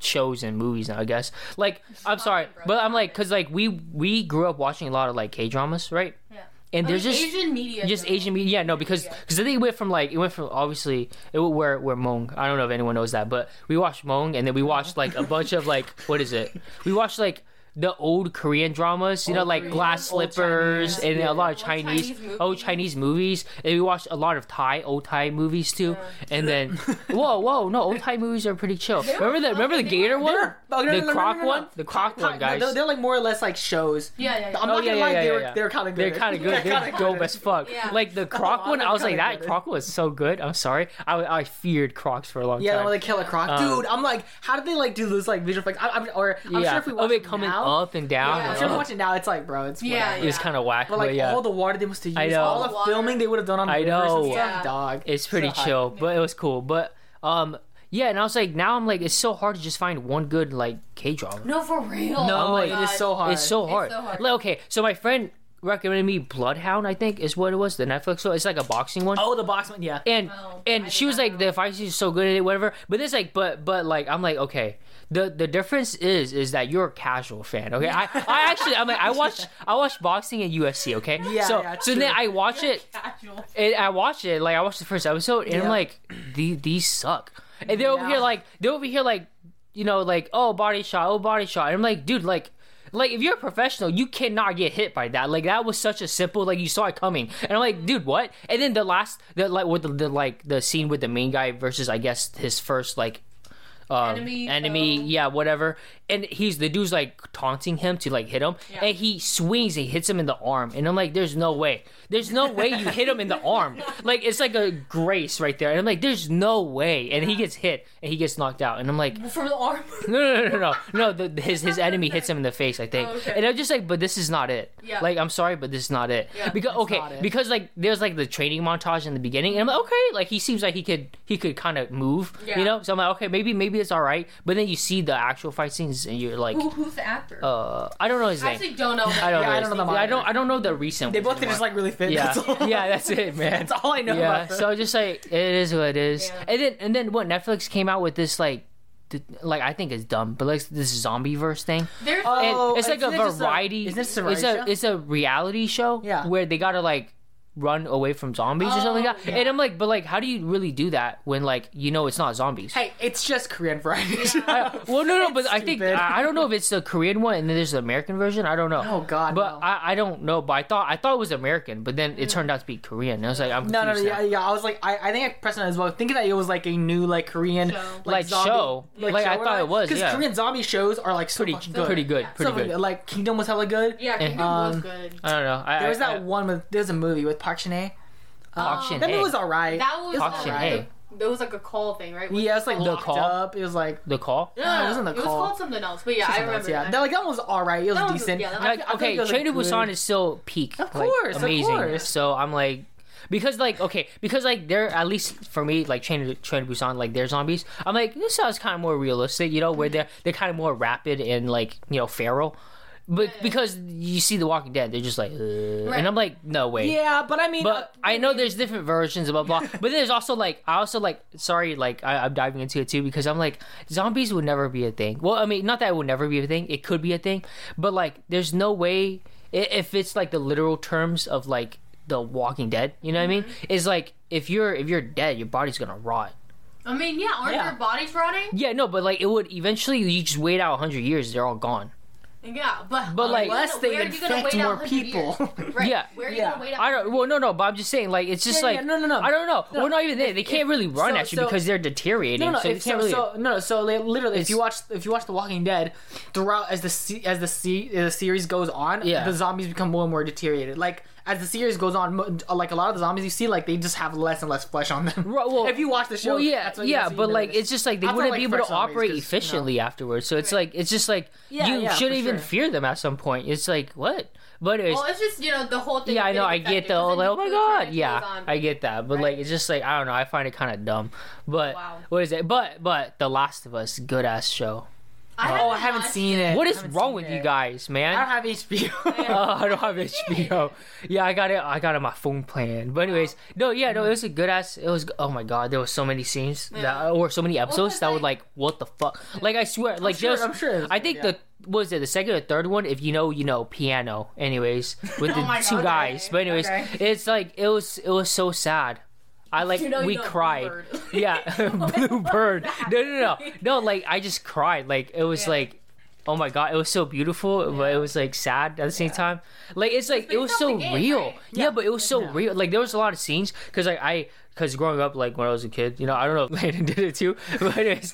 shows and movies now. I guess like I'm sorry, but I'm like because like we we grew up watching a lot of like K dramas, right? Yeah. And I there's mean, just Asian media. just. Asian media. Yeah, no, because because I think it went from like it went from obviously it went where where Mong. I don't know if anyone knows that, but we watched Mong and then we watched like a bunch of like what is it? We watched like the old Korean dramas, you know, like Korean, Glass Slippers Chinese, and yeah. a lot of Old Chinese, Chinese old. Chinese movies. And we watched a lot of Thai, old Thai movies too. And then, whoa, whoa, no, old Thai movies are pretty chill. They were Remember the remember the fun. Were- Gator one, were- oh, no, no, the no, no, Croc no, one, the Croc Ti- one, guys. They're, they're like more or less like shows. Yeah, yeah, yeah. I'm Oh, not yeah, gonna yeah, lie, yeah, they were yeah. they were kind of good. They're kind of good. They're They're dope as fuck. Like the Croc one, I was like, that good. Croc was so good. I'm sorry, I, I feared Crocs for a long time. Yeah, time. when they kill a croc, Um, dude. I'm like, how did they like do this like visual effects? I, I'm, or I'm sure if we of watch it it coming now, up and down. Yeah, I'm sure if we watch it now, it's like, bro, it's Yeah, whatever. It's kind of whack, But but, like yeah, all the water they must have used, I know. all the Water. filming they would have done on I rivers and know. stuff, Yeah. dog. it's pretty So hot. chill. But it was cool. But um, yeah, and I was like, now I'm like, it's so hard to just find one good like K drama. No, for real. No, Oh my it is so hard. It's so It's hard. so hard. Like, okay, so my friend recommended me Bloodhound. I think is what it was. The Netflix show. It's like a boxing one. Oh, the box one, yeah. and Oh, and she was not like know. the fight scenes so good at it whatever but it's like but but like i'm like okay the the difference is is that you're a casual fan okay? I i actually i'm like i watch i watch boxing and ufc okay? Yeah, so yeah, so then i watch it Casual. and i watched it like i watched the first episode and i'm like these these suck. And they're over here like they're over here like you know like oh body shot oh body shot. And i'm like dude like like if you're a professional, you cannot get hit by that. Like that was such a simple, like you saw it coming, and I'm like, dude, what? And then the last, the like with the, the like the scene with the main guy versus I guess his first like um, Enemy, enemy, foe. yeah, whatever. And he's the dude's like taunting him to like hit him, Yeah. and he swings and hits him in the arm, and I'm like, there's no way, there's no way you hit him in the arm. Like it's like a grace right there, and I'm like, there's no way, and he gets hit and he gets knocked out, and I'm like, From the arm. no, no, no, no, no. The, his his enemy hits him in the face, I think, Oh, okay. and I'm just like, but this is not it. Yeah. Like, I'm sorry, but this is not it. Yeah, because okay, it. because like there's like the training montage in the beginning, and I'm like, okay, like he seems like he could he could kind of move, Yeah. you know. So I'm like, okay, maybe maybe it's all right. But then you see the actual fight scenes, and you're like, Who, who's the actor? uh, I don't know his I name. actually don't know. I don't Yeah, know. I his don't know name. them I don't. I don't know the recent. They ones both are just like really fit. yeah, That's all. yeah, that's it, man. That's all I know yeah, about them. so just like it is what it is. Yeah. And then and then what Netflix came out with this like, th- like I think it's dumb, but like this zombie verse thing. There's Oh, And it's like isn't a it just a- variety. isn't it a it's a show? it's a reality show. Yeah. Where they gotta like run away from zombies or something like Oh, that. yeah. And I'm like, but like, how do you really do that when like you know it's not zombies? Hey, it's just Korean variety. I- well, no, no, but I think. I, I don't know if it's the Korean one and then there's the American version. I don't know. Oh, God, But no. I, I don't know. But I thought I thought it was American, but then it turned out to be Korean. And I was like, I'm No, no, no, yeah, yeah. I was like, I, I think I pressed on it as well, thinking that it was like a new like Korean Show. Like, show. Like, I thought it was, Because yeah. Korean zombie shows are like so Pretty, fucking good. pretty good, Yeah. pretty So good. Like Kingdom was hella good. yeah, Kingdom was Um, good. I don't know. I, There was that one with there's a movie with Park Shin Hye. Park Um, Shin That movie was alright. That was Park Shin alright. Hye. There was like a call thing, right? Yeah, it's like The Call? up. It was like the call. No, No, no, it wasn't the call. It was called something else, but yeah, I remember. else, yeah. that. That, like that one was alright. It was That was- decent. yeah, that- I- I Like, think okay, it Train to like, Busan is still peak. Of like, course, of amazing. course. So I'm like, because like okay, because like they're at least for me like Train to Train to Busan like they're zombies. I'm like this sounds kind of more realistic, you know, where they're they're kind of more rapid and like you know feral. But because you see The Walking Dead, they're just like, uh, and I'm like, no way. Yeah, but I mean, uh, But I know there's different versions of blah blah. but there's also like I also like sorry like I, I'm diving into it too because I'm like zombies would never be a thing. Well, I mean not that it would never be a thing. It could be a thing, but like there's no way if it's like the literal terms of like the Walking Dead. You know what I mean? Is like if you're if you're dead, your body's gonna rot. I mean, yeah, aren't Yeah. their bodies rotting? Yeah, no, but like it would eventually you just wait out 100 years, they're all gone. Yeah, but But, like- unless they where are you gonna infect wait out more 100 people. Right. Yeah. Where are you Yeah. gonna wait out? I don't. Well, no, no. But I'm just saying, like, it's just Yeah, like yeah, no, no, no. I don't know. No. Well, not even they. They can't really run so- at you so- because they're deteriorating. No, no, so if, they can't so, really. so no, so like, literally, It's- if you watch if you watch The Walking Dead, throughout as the as the se- the series goes on, Yeah. the zombies become more and more deteriorated. Like as the series goes on, uh, like a lot of the zombies you see, like they just have less and less flesh on them. Right, well- if you watch the show, well, yeah, that's what, yeah, but like it's just like they That's wouldn't I be able to operate zombies, operate 'cause, you know. efficiently afterwards. So it's like it's just like Yeah, you yeah, shouldn't even sure. fear them at some point. It's like what? But it's Well, it's just you know the whole thing. yeah, I know, I get the whole like, oh my god, yeah, on. I get that. But Right. like, it's just like I don't know. I find it kind of dumb. But Wow. what is it? But but The Last of Us, good ass show. Oh, I haven't seen it. What I wrong with it. you guys, man? I don't have HBO. Oh, I don't have HBO. Yeah, I got it. I got it on my phone plan. But anyways, no, yeah, no, it mm-hmm. was a good ass. It was. Oh my god, there was so many scenes that, Yeah. or so many episodes it's that were like- like, what the fuck? Like I swear, like sure- just. I'm sure was I think yeah. the what was it the second or third one? If you know, you know, piano. Anyways, with oh the Oh my two God, guys. okay, But anyways, okay. it's like it was. It was so sad. I like You know we cried. Yeah, Bluebird. No, no, no, no. Like I just cried. Like it was Yeah. like oh my god, it was so beautiful, but it was like sad at the same time. Like it's like it was so game, real. right? Yeah, Yeah. but it was so Yeah. real. Like there was a lot of scenes because like I. Because growing up, like when I was a kid, you know, I don't know if Landon did it too, but anyways,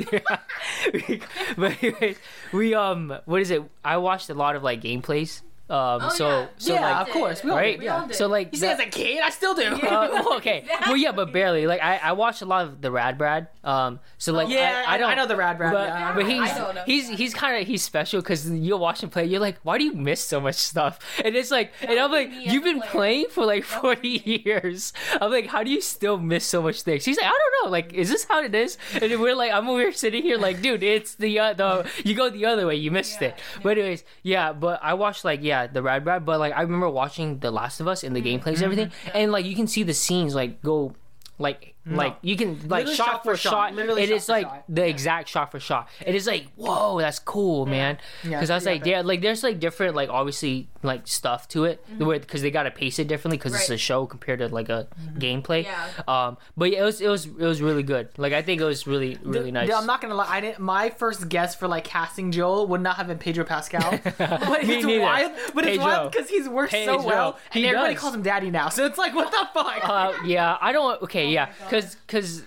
we, but anyways, we um, what is it? I watched a lot of like gameplays. Um, Oh, so yeah. so yeah, like of course. We all right, We yeah. so like You say that- as a kid, I still do. uh, okay. Well, yeah, but barely. Like I, I watched a lot of the Rad Brad. Um, so like Yeah, I, I don't I know the Rad Brad, But, yeah, but he's I don't know. he's he's kind of he's special because you'll watch him play. You're like, why do you miss so much stuff? And it's like, and I'm like, you've been player. playing for like 40 years. I'm like, how do you still miss so much things? He's like, I don't know. Like, is this how it is? And we're like, I'm over here sitting here like, dude, it's the uh, the you go the other way. You missed Yeah, it. But anyways, yeah. But I watched like yeah the Rad Brad. But like I remember watching The Last of Us and the Mm-hmm. gameplays and everything, and like you can see the scenes like go. Like, like you can like shot, shot for shot. shot. Literally It shot is like shot. the exact shot for shot. It is like whoa, that's cool, man. Yeah, Because I was yeah, like, yeah, like there's like different like obviously like stuff to it because they gotta pace it differently because it's Mm-hmm. A show compared to like a gameplay. Yeah. Um, but yeah, it was it was it was really good. Like I think it was really really nice. I'm not gonna lie. I didn't. My first guess for like casting Joel would not have been Pedro Pascal. but it's neither. wild. But it's Pedro. wild because he's worked Pedro. so well, and He everybody does. calls him Daddy now. So it's like, what the fuck? uh, yeah, I don't. Okay, yeah, Oh God. Because because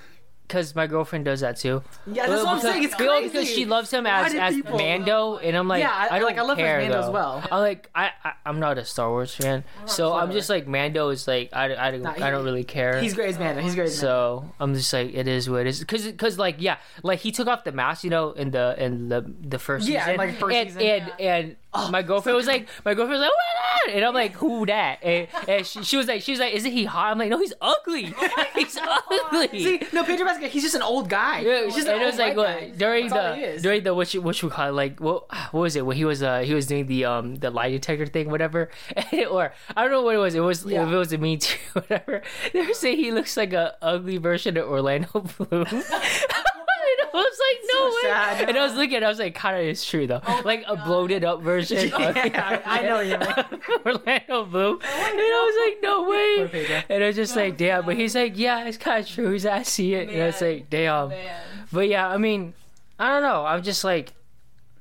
because my girlfriend does that too. yeah, that's what I'm saying. It's crazy. because she loves him as as people- Mando, and I'm like, Yeah, I- I, don't like, I love care Mando as though. well. I'm like, I, I I'm not a Star Wars fan, so I'm just like Mando is like I, I, Nah, I don't really care. He's great as Mando. He's great as Mando. So I'm just like, it is what it is, because because like yeah, like he took off the mask, you know, in the in the the first Yeah, season, like, first and season. and, and my girlfriend was like, my girlfriend was like, what? that?" And I'm like, who that? And, and she, she was like, she was like, isn't he hot? I'm like, no, he's ugly. he's ugly. See, no, Pedro Pascal. He's just an old guy. Yeah, he's just and an it was like what, during That's the during the what you what you call it, like what what was it when he was uh he was doing the um the lie detector thing whatever or I don't know what it was it was Yeah. if it was a me too whatever they were saying he looks like a ugly version of Orlando Bloom. Was like, no So way. sad. And I was looking, I was like, kind of is true though. Oh like a bloated up version. Yeah, I know you mean. of Orlando Bloom. Oh and I was like, no way. And I was just oh like, damn. But he's like, yeah, it's kind of true. He's like, I see it. And I was like, damn. Man. But yeah, I mean, I don't know. I'm just like,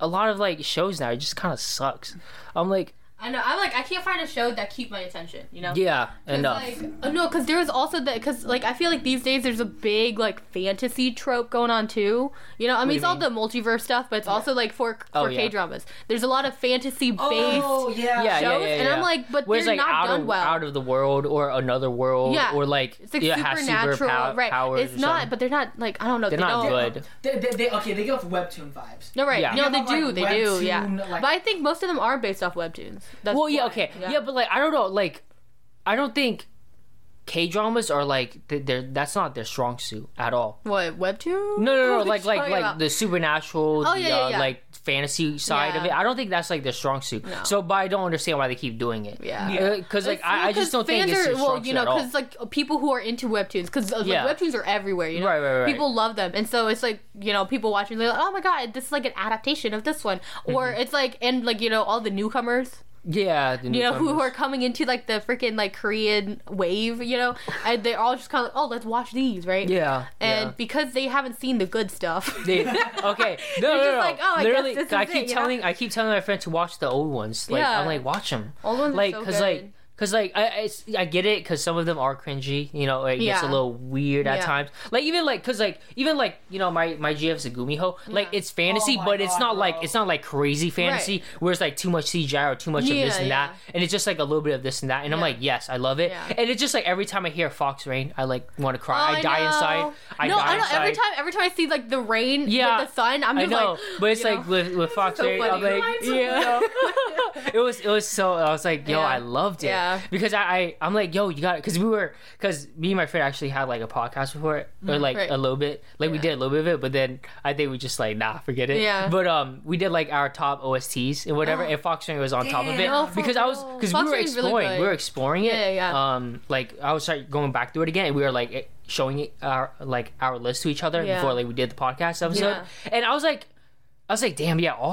a lot of like shows now. It just kind of sucks. I'm like, I know. I'm like, I can't find a show that keep my attention. You know. yeah, 'Cause, enough. Like, uh, no, because there was also that because like I feel like these days there's a big like fantasy trope going on too. You know, I mean it's you all the multiverse stuff, but it's also like for Oh, for yeah. K dramas. There's a lot of fantasy based. Oh yeah. yeah, yeah, shows, yeah, and I'm like, but Whereas they're like not out done of well. out of the world or another world Yeah. or like It's like yeah, supernatural, super pow- right? powers. It's not, something. but they're not like I don't know. They're they not don't, good. They, they, they, okay, they give off webtoon vibes. No, right? Yeah. No, they do. they do. Yeah. but I think most of them are based off webtoons. That's Well, yeah, why. okay, yeah. but like I don't know, like I don't think K dramas are like they're that's not their strong suit at all. what webtoon? No, no, no, like like like about? the supernatural, Oh, the yeah, yeah, uh, yeah. like fantasy side of it. I don't think that's like their strong suit. No. So, but I don't understand why they keep doing it. Yeah. Yeah. because like It's- I, I just don't think it's are well, you know, because like people who are into webtoons, because like, Yeah. webtoons are everywhere, you know, Right, right, right. people love them, and so it's like you know, people watching, they're like, oh my god, this is like an adaptation of this one, or Mm-hmm. it's like, and like you know, all the newcomers, yeah, you know, who are coming into like the freaking like Korean wave, you know, and they're all just kind of, oh, let's watch these, right? yeah, And yeah. because they haven't seen the good stuff, They, okay, no, no, just no, like, oh, I Literally, I it, keep you know? telling, I keep telling my friend to watch the old ones. Like, Yeah. I'm like, watch them. Old ones like, so cause good. like, cause like, I, I, I get it, cause some of them are cringy. You know, it gets a little weird at Yeah. times. Like even like, cause like, even like, you know, my my GF Is a Gumiho, like Yeah. it's fantasy, Oh my but it's God, not like it's not like crazy fantasy where it's like too much CGI or too much of this and that, and it's just like a little bit of this and that, and I'm like, yes, I love it, Yeah. and it's just like every time I hear Fox Rain, I like want to cry, Oh, I, die know. inside, I no, die I know. inside. Every time, every time I see like the rain, Yeah. with the sun, I'm I just know, like, but it's like know. with with Fox so Rain, I'm like, Mine's so yeah. it was it was so I was like, yo, I loved it, Yeah. because I, I I'm like, yo, you got it, because we were because me and my friend actually had like a podcast before it, or like Right. a little bit, like we did a little bit of it, but then I think we just like nah, forget it. Yeah. But um, we did like our top OSTs and whatever, and Fox Rain was on top of it Oh, because I was because we were really exploring, good. we were exploring it. Yeah, yeah. Um, like I was like going back through it again, and we were like eh, showing it our like our list to each other Yeah. before like we did the podcast episode, Yeah. and I was like. I was like, damn, yeah, all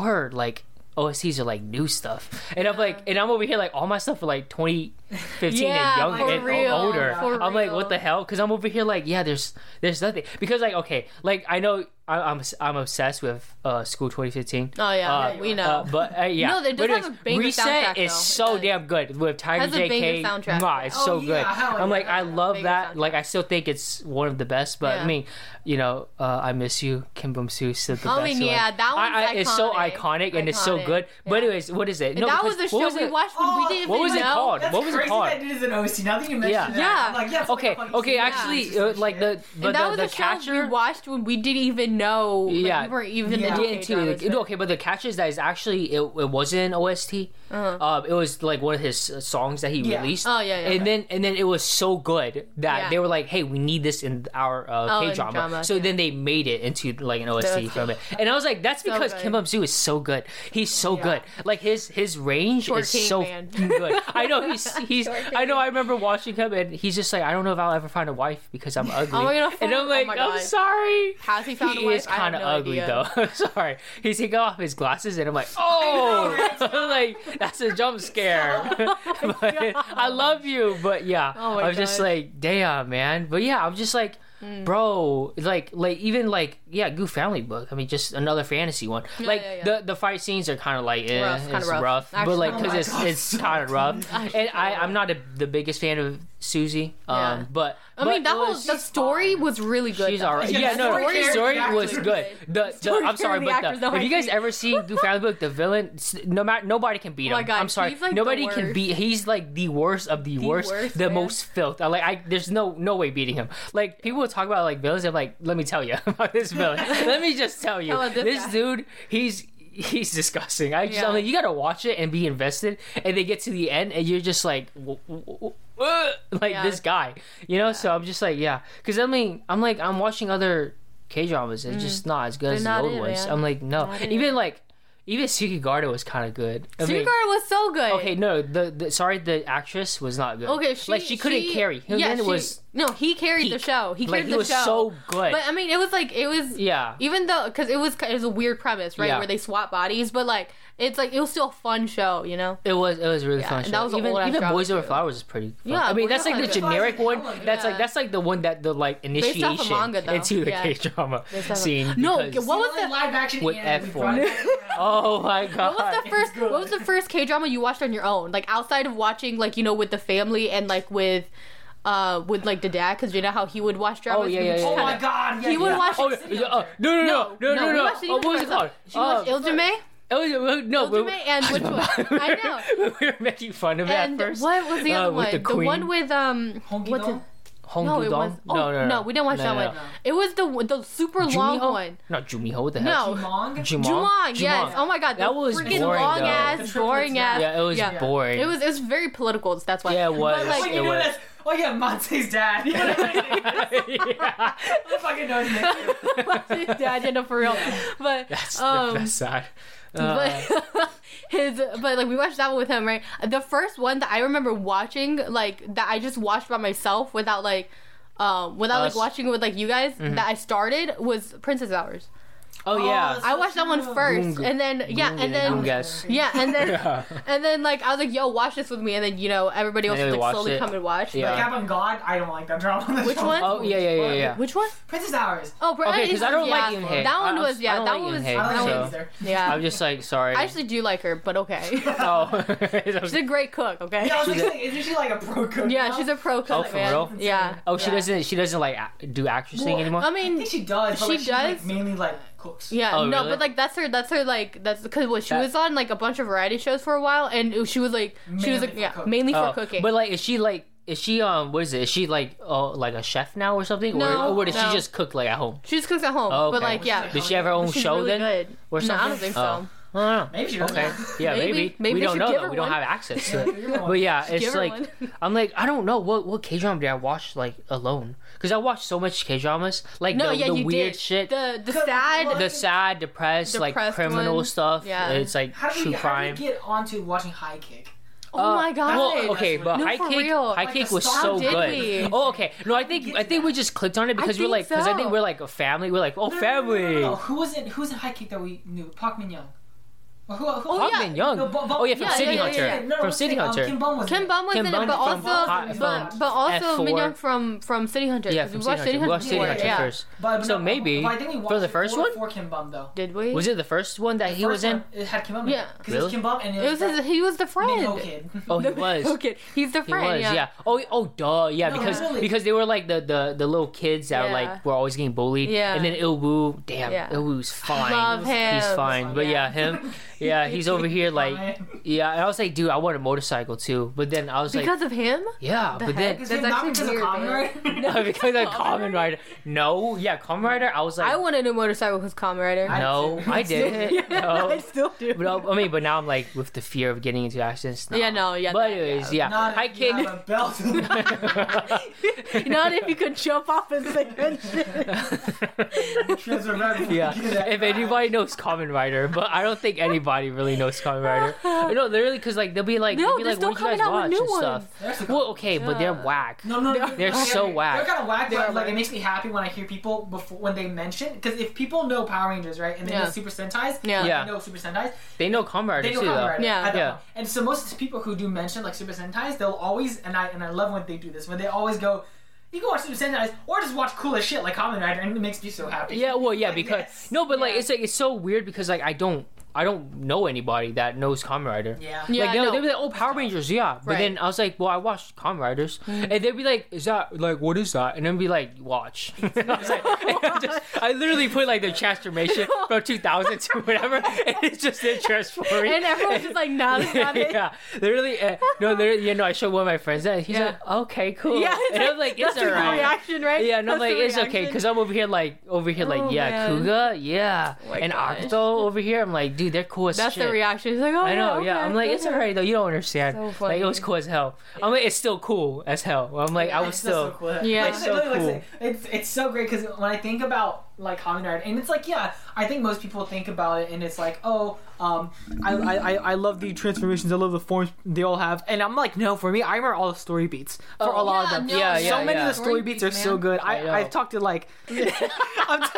her like OSTs are like new stuff, and I'm like, and I'm over here like all my stuff are like 20, 15 Yeah, and young for and real, older. for I'm like, what the hell? Because I'm over here like, yeah, there's there's nothing because like okay, like I know I, I'm I'm obsessed with uh School 2015. Oh yeah, Uh, we know. Uh, but uh, yeah, No, they But does have a banger Reset soundtrack, is though. so It does. damn good with Tiger Has a JK. soundtrack. Mwah, it's Oh, so yeah, good. I'm like. I love that. soundtrack. Like, I still think it's one of the best. But Yeah. I mean, you know, uh, I miss you, Kim Bum Soo, still the I best. mean, one. yeah, that I, I, it's so iconic. iconic and it's so good. But anyways, what is it? No, that was a what show was we it? watched when we Oh, didn't even what was it called? What was it crazy called? That it is an OC. Now that you mentioned Yeah. that, Yeah. I'm like, yeah. Okay, fucking okay, actually, Yeah. uh, like the but and that the, was the a show we watched when we didn't even know. Like, Yeah. we weren't even Yeah. into Yeah, into K-dramas, it. Okay, but the catch is that is actually it, it wasn't an OST. Uh-huh. Um, it was like one of his uh, songs that he Yeah. released. Oh, yeah, yeah. And then and then it was so good that Yeah. they were like, "Hey, we need this in our uh, Oh, K drama." drama, So then they made it into like an OST OST. from it. And I was like, "That's because. Kim Bum Soo is so good. He's so good. Like his his range is so man. good. I know he's he's. I know. I remember watching him and he's just like, "I don't know if I'll ever find a wife because I'm oh, ugly." Oh my God, and I'm oh like, my "I'm sorry." Has he found he a wife? is kind of no ugly idea. though. Sorry, he's taking off his glasses, and I'm like, oh, like that's a jump scare. Oh but I love you, but yeah, Oh my I was just like, damn, man. But yeah, I'm just like. Mm. Bro, like, like even like, yeah, Gu Family Book. I mean, just another fantasy one. like yeah, yeah. the the fight scenes are kind of like, eh, Rough, it's rough. rough, but like oh because my it's God, it's so kind of rough. Actually, And I I'm not a, the biggest fan of Suzy. Um, but I but mean, that it whole was- the story was really good. She's alright. Yeah, Yeah, the no, story the story is was good. The, the story I'm sorry, the but the, if you guys ever see the Family Book, the villain, no matter nobody can beat him. Oh God, I'm sorry, like, nobody can beat. He's like the worst of the, worst, worst, the man. most filth. I, like I, there's no no way beating him. Like people will talk about like villains. I'm like, let me tell you about this villain. let me just tell you, this this dude, he's. He's disgusting. I just, Yeah. I'm like, you gotta watch it and be invested, and they get to the end, and you're just like, w- w- like Yeah. this guy, you know. So I'm just like, yeah, because I mean, I'm like, I'm watching other K dramas. It's just not as good as the Mm. old it, ones. man. I'm like, no. Not it. Even like, even Secret Garden was kind of good. I mean, Sugar was so good. okay, no, the, the sorry, the actress was not good. Okay, she, like she couldn't carry. Him yeah, then it she- was no. He carried the show. He like carried he the was show. so good. But I mean, it was like it was. yeah, Even though, because it was it was a weird premise, right? Yeah. Where they swap bodies, but like it's like it was still a fun show, you know. It was it was a really Yeah, fun and show. that was an even old-ass even drama, Boys Over. Flowers is pretty. Fun. Yeah, I mean Boys that's like the generic one. is That's good. like that's like the one that the like Based off of initiation manga, into the Yeah. K drama Based off of- scene. No, what was the- live action With F1. brought it around. Oh my god! What was the first? good. What was the first K drama you watched on your own? Like outside of watching, like you know, with the family and like with, uh, with like the dad, because you know how he would watch dramas. Oh, yeah, We yeah, yeah, Oh kinda- my god! Yeah, He would yeah. watch- Oh, yeah, uh, no, no, no, no, no, we no. watched it Oh, what was it called? She watched Uh, Iljimae. Oh, yeah, no, Iljimae and which one? I know. we were making fun of it And at first. what was the Uh, other with one? the The, one with um. Honky what's it? Hong No, it Dong? was. Oh, no, no, no, we didn't watch No, that no, one. no. It was the the super long Jumiho? one. Not Jumiho. What the hell? No. Jumong? Jumong. Jumong, yes. Oh my god, That the was freaking boring, long though. ass, boring ass. Yeah, it was Yeah. boring. It was it was very political. That's why. Yeah, it was. But, like, Wait, it know was. Oh yeah, Monte's dad. yeah. I fucking know his name. Dad, you know, for real. But That's um, that's sad. Uh, but his but like we watched that one with him right the first one that i remember watching like that i just watched by myself without like um without Us. Mm-hmm. like watching it with like you guys that i started was princess hours oh yeah. that's- i watched that one first, true. and then yeah Goong and then Goong guess. yeah and then Yeah. and then like i was like yo watch this with me and then you know everybody else And would like slowly it. come and watch Yeah. but- Cap on God, I don't like that drama. Which one? Oh yeah, yeah, yeah, yeah. which one Princess Hours. oh bro, Okay, 'cause I don't like yeah, Yoon Eun-hye. that one I- was I yeah don't that like one was I that don't one like yeah I'm just like sorry. I actually do like her, but okay. oh. She's a great cook, okay? Yeah, I was She's like, isn't she like a pro cook? Yeah, she's a pro Oh, cook, for real? Yeah. oh, she doesn't. She doesn't like do actressing Well, anymore. I I mean, she does. She like, she's, like, does? mainly like cooks. yeah, Oh, no, really? but like that's her. That's her. Like that's because what she That- was on like a bunch of variety shows for a while, and it- she was like she was Mainly like for yeah cooking. mainly for Oh, cooking. But like, is she like? Is she um? What is it? Is she like uh like a chef now or something? No, or, or does no. she just cook like at home? she just cooks at home, Oh, but okay. like yeah, Does she have her own she's show really then? good. Or No, I don't think Oh. so. I don't know. Maybe she does. Okay. Yeah, Maybe. maybe. Maybe we they don't should know give though. her We don't one. have access to it. give. But yeah, it's Give her like one. I'm like I don't know what what K drama did I watch like alone because I watched so much K dramas like No, the, yeah, the you weird did. shit, The the sad. the sad, depressed, like criminal one. stuff. Yeah. It's like How do true we, how do crime. we get onto watching High Kick? oh Uh, my god. Well, okay, but No, High Kick, real. High Like Kick the was so good. we? Oh, okay. No, I think I think that. we just clicked on it because we're like because I think we're like a family. We're like oh No, no, no, no, family. no, no. Who was in Who's in High Kick that we knew? Park Min Young. Who, who, Oh, Hawkman yeah. Young. No, but- but- oh yeah, from Yeah, City yeah, Hunter. No, From City the- um, Hunter. Kim Bum was Kim in it. Bum was Kim in it, but also, but, but also F4. Min Young from from City Hunter. Yeah, from we City watched Hunter. City We watched City Hunter yeah. first. But, So no, maybe but I think we for the first one? for Kim Bum though. Did we? Was it the first one that he was in? It had Kim Bum. Yeah. because Really? Kim Bum and it, It was his, he was the friend. Kid. Oh, he was. Okay, he's the friend. yeah. Oh, oh, duh, yeah. Because because they were like the the, the little kids that like were always getting bullied. Yeah. And then Ilwu, damn, Yeah. Ilwu's fine. Love him. He's fine. But Yeah. him. Yeah, he's over here like. Yeah, and I was like, dude, I want a motorcycle too. But then I was like, Because of him? yeah, the but heck? then That's not actually because weird, of Kamen man. Rider. no, because of Kamen Common Rider. No, yeah, Kamen Rider. I was like, I wanted a motorcycle because Kamen Rider. No. I didn't. No. I still do. But I, I mean, but now I'm like with the fear of getting into accidents. No. Yeah, no, yeah, But that- anyways, yeah. yeah, Not Hi if you have a belt. Not if you could jump off and say good shit. yeah, if anybody knows Kamen Rider, but I don't think anybody really knows Kamen Rider. No, literally, because like they'll be like, No, they'll be they're like, still what you guys coming out with watch new and ones. stuff. Well, okay, but they're whack. No, no, no. They're okay, so whack. They're kind of whack, They but are like it makes me happy when I hear people before when they mention because if people know Power Rangers, right, and they Yeah. know Super Sentai, Yeah. they Yeah. know Super Sentai, They know Kamen Rider they know too, Kamen though. Rider. Yeah. I Yeah. know. And so most people who do mention like Super Sentai, they'll always and I and I love when they do this when they always go. You can watch Super Sentai or just watch cool as shit like Kamen Rider, and it makes me so happy. Yeah, well, yeah, Like, because yes. no, but like it's like it's so weird because like I don't I don't know anybody that knows Kamen Rider. Yeah. Yeah, like they'll, no. they'll be like, "Oh, Power Rangers, yeah." But Right. then I was like, "Well, I watched Kamen Riders," and they'd be like, "Is that like what is that?" And then be like, "Watch." I was like, I, just, I literally put like the transformation from 2000 to whatever, and it's just in transforming. And everyone's just like, nah, that's not it. yeah, literally. Uh, no, literally. You know, I showed one of my friends that he's Yeah. like, "Okay, cool." Yeah, it's and I'm like, "It's that's alright." reaction, right? Yeah, no, That's like it's okay because I'm over here like over here like Oh, yeah, man. Kuuga, yeah, Oh and gosh. Agito over here. I'm like, dude, they're cool as That's shit. the reaction. He's like, oh, I know, yeah. okay, I'm like, it's okay. alright though. You don't understand. So like it was cool as hell. I'm like, it's still cool as hell. I'm like, I was It's still. so cool. Yeah. Like, It's so cool. It's it's so great because when I think about like Kamen Rider, and it's like yeah, I think most people think about it, and it's like oh, um, I I, I- I love the transformations, I love the forms they all have, and I'm like no, for me, I remember all the story beats for Oh, a lot yeah, of them. no, Yeah, so yeah, many yeah. of the story Story beats are beats, so good. I. I I've talked to like, I'm t-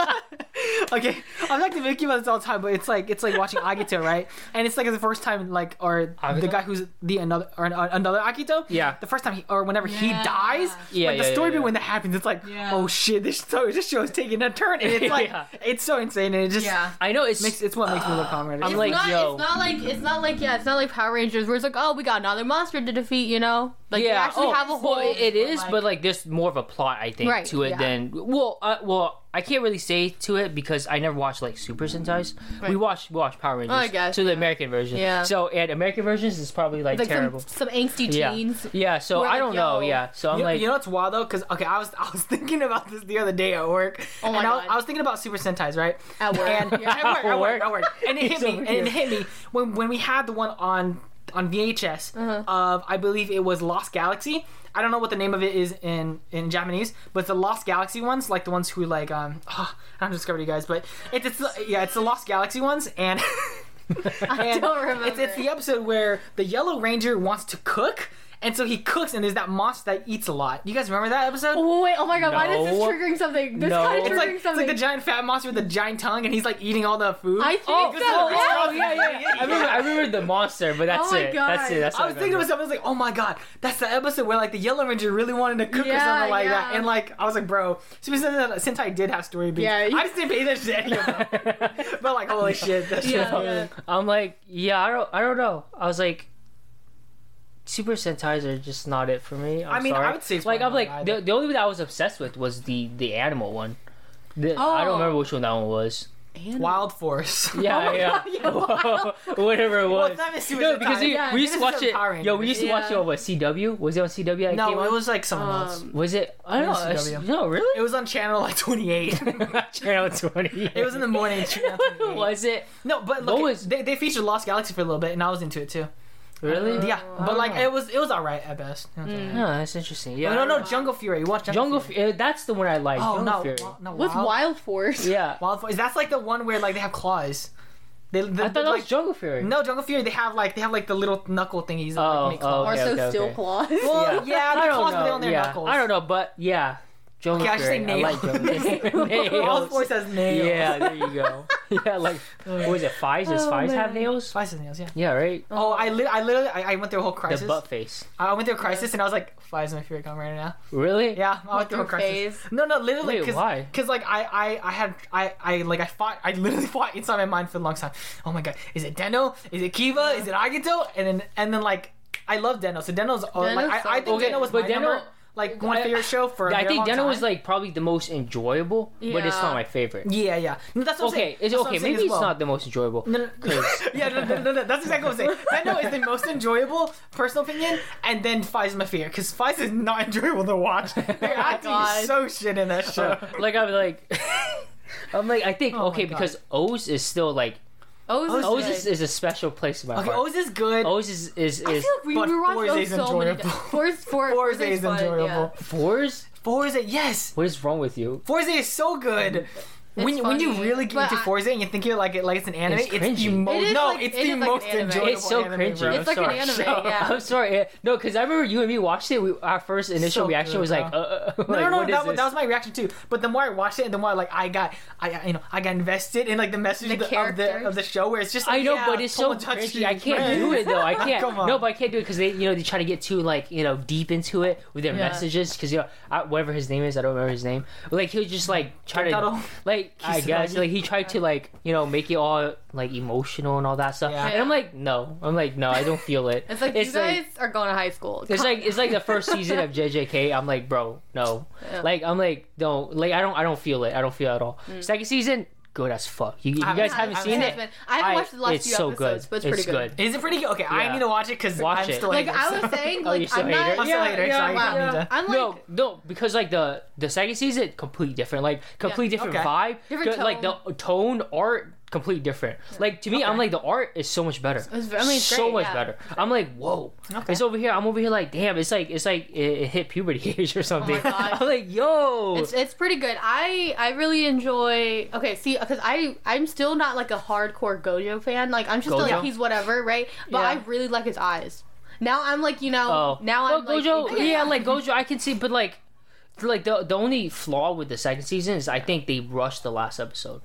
okay, I'm talking to Vicky about this all the time, but it's like it's like watching Agito, right? And it's like the first time like or the guy who's the another or an- another Agito. Yeah. The first time he or whenever he dies, Yeah, like the story yeah, beat yeah. when that happens, it's like, Yeah. oh shit, this show this show is taking a turn, and it's like Yeah. it's so insane, and it just Yeah. I know it's. makes it's what makes me love Kamen Rider. I'm It's like, not, yo. it's not like it's not like yeah, it's not like Power Rangers where it's like oh we got another monster to defeat, you know? Like they yeah, actually oh, have a whole. well, it is, like- but like there's more of a plot, I think, Right, to it yeah. than well, uh, well, I can't really say to it because I never watched like Super Sentais. We watched we watched Power Rangers, Oh, I guess, so the. American version. Yeah. So and American versions is probably like, like terrible. some, some angsty yeah, teens. yeah. So I like, don't know. yo. Yeah. So I'm you, like, you know what's wild though? Because okay, I was I was thinking about this the other day at work, Oh my and I, was- God. I was thinking about Super Sentais, right? At work. and Yeah. at work, at work, at work, and it hit He's me, over and it hit me when when we had the one on on VHS Uh-huh. of I believe it was Lost Galaxy. I don't know what the name of it is in in Japanese, but the Lost Galaxy ones, like the ones who like um oh, I don't discover you guys, but it's it's yeah, it's the Lost Galaxy ones, and and don't remember. It's, it's the episode where the Yellow Ranger wants to cook, and so he cooks, and there's that monster that eats a lot. You guys remember that episode? Oh wait! Oh my god! Why is this triggering something? This No. kind of It's It's triggering like, it's like the giant fat monster with the giant tongue, and he's like eating all the food. I think oh, so, it's oh, yeah. oh yeah, yeah. yeah. I remember, I remember the monster, but that's Oh my it. God. That's it. That's I what was thinking to remember. myself, I was like, oh my god, that's the episode where like the Yellow Ranger really wanted to cook or something like that, and like I was like, bro, Super Sentai, Sentai did have story beats. Yeah, you- I just didn't pay attention to any of them, but like holy shit, that shit. Yeah, yeah. I'm like, yeah, I don't, I don't know. I was like, Super Sentais are just not it for me. I'm I mean, I would say it's like I'm like not the, the only one that I was obsessed with was the the animal one. The, I don't Oh. remember which one that one was. Wild Force. Yeah, yeah, whatever it was. it's not Miss Super no, because we, Yeah, we used to watch it. Power Yo, we used to watch it Yeah. on what CW? Was it on CW? No, it on? was like someone else. Um, Was it? I don't know. It was CW. No, really? It was on channel like 28. Channel Twenty. it was in the morning. Channel 28. was it? No, but What look, was- they, they featured Lost Galaxy for a little bit, and I was into it too. Really? Yeah, I but like oh. it was it was alright at best. It was alright. No, that's interesting. Yeah. No, no, no, Jungle Fury. You watch Jungle, Jungle. Fury? Fury. Uh, that's the one I like. Oh Jungle no, Fury. wa- no, What's Wild, Wild Force? Yeah. Wild Force. That's like the one where like they have claws. They, they, I thought that like, was Jungle Fury. no Jungle Fury. They have like they have like the little knuckle thingies. That, Oh, like, make oh, claws. Or Okay, so okay, Steel okay. Claws. Well, yeah, I the don't claws, but they know. on their yeah. knuckles. I don't know, but yeah. Joe Okay, I should say McRae. I like Joe McRae. All Nails. sports has nails. Yeah, there you go. Yeah, like what was it? Faiz? Does Oh, Faiz have nails? Five has nails. Yeah. Yeah, right. Oh, I, li- I literally, I, I went through a whole crisis. The butt face. I went through a crisis, and I was like, "Five is my favorite comic right now." Really? Yeah, I went through a crisis. phase. No, no, literally, Wait, cause, why? Cause like I, I, I had, I, I like I fought, I literally fought inside my mind for a long time. Oh my god, is it Den-O? Is it Kiva? Is it Agito? And then, and then like, I love Den-O. So Den-O's, uh, like, Den-O's I, I think Okay, Den-O was but my Den-O- number, like one I- favorite show for. a I very think long Den-O was like probably the most enjoyable, but it's not my favorite. Yeah, yeah. No, that's what I'm Okay, saying. it's That's what okay. I'm Maybe it's well. not the most enjoyable. No, no, no. yeah, no, no, no, no, that's exactly what I'm saying. Den-O is the most enjoyable, personal opinion, and then Faiz is my favorite because Faiz is not enjoyable to watch. Their acting God. is so shit in that show. like I'm like, I'm like I think Oh okay because O's is still like O's, is O's is, is a special place in my Okay, heart. O's is good. O's is is, I is feel like we, but we watched Fourze O's is so many enjoyable. times. Fourze, for, Fourze is fun, enjoyable. yeah. Fourze. Fourze, yes. What is wrong with you? Fourze is so good. When, It's when you really get but into I- Fourze and you think you're like it like it's an anime, It's it's, the most It is no, like- it's it the is like most an anime. enjoyable. It's so anime, cringy. bro. It's like an anime, Show. yeah. I'm sorry. No, because I remember you and me watched it. We, our first initial So reaction good, was like, uh, uh, No, like, no, no, what is that, was- this? that was my reaction too. But the more I watched it, and the more like I got, I you know, I got invested in like the message The of, the, of the of the show, where it's just like, I know, yeah, but it's so someone cringy. I can't do it though. I can't. Come. No, but I can't do it because they, you know, they try to get too like, you know, deep into it with their messages. Because you know, whatever his name is, I don't remember his name. But, like he'll just like try to, Gentaro? Like I guess, like he tried to like, you know, make it all like emotional and all that stuff. Yeah. And I'm like, no, I'm like, no, I don't feel it. It's like it's you guys like. are going to high school. It's like it's like the first season of JJK. I'm like, bro, no. Yeah. Like I'm like, don't Like I don't I don't feel it. I don't feel it at all. Mm. Second season, good as fuck. You, you I guys haven't- haven't I seen haven't it. I haven't watched the last it's few so episodes, good. but it's pretty good. Is it pretty good? Okay, I Yeah. need to watch it because Watch I'm it. still Like hating I it, was saying, Oh, you like still I'm hate not. it? I'm still hating it, so I wow. need to- I'm like, no, no, because like the the second season, completely different. Like complete different Okay. vibe. Different Good- Like the tone, art, completely different. Like to me, I'm like the art is so much better. It's- I mean, it's so great, much yeah. better. I'm like, whoa. Okay. It's over here. I'm over here like, damn. It's like it's like it, it hit puberty age or something. Oh gosh. I'm like, yo. It's it's pretty good. I I really enjoy. Okay, see, because I I'm still not like a hardcore Gojo fan. Like I'm just Gojo? like he's whatever, right? But Yeah. I really like his eyes. Now I'm like you know. Oh, Now well, I'm like Gojo. okay, yeah, like Gojo, I can see, but like, like the the only flaw with the second season is I think they rushed the last episode.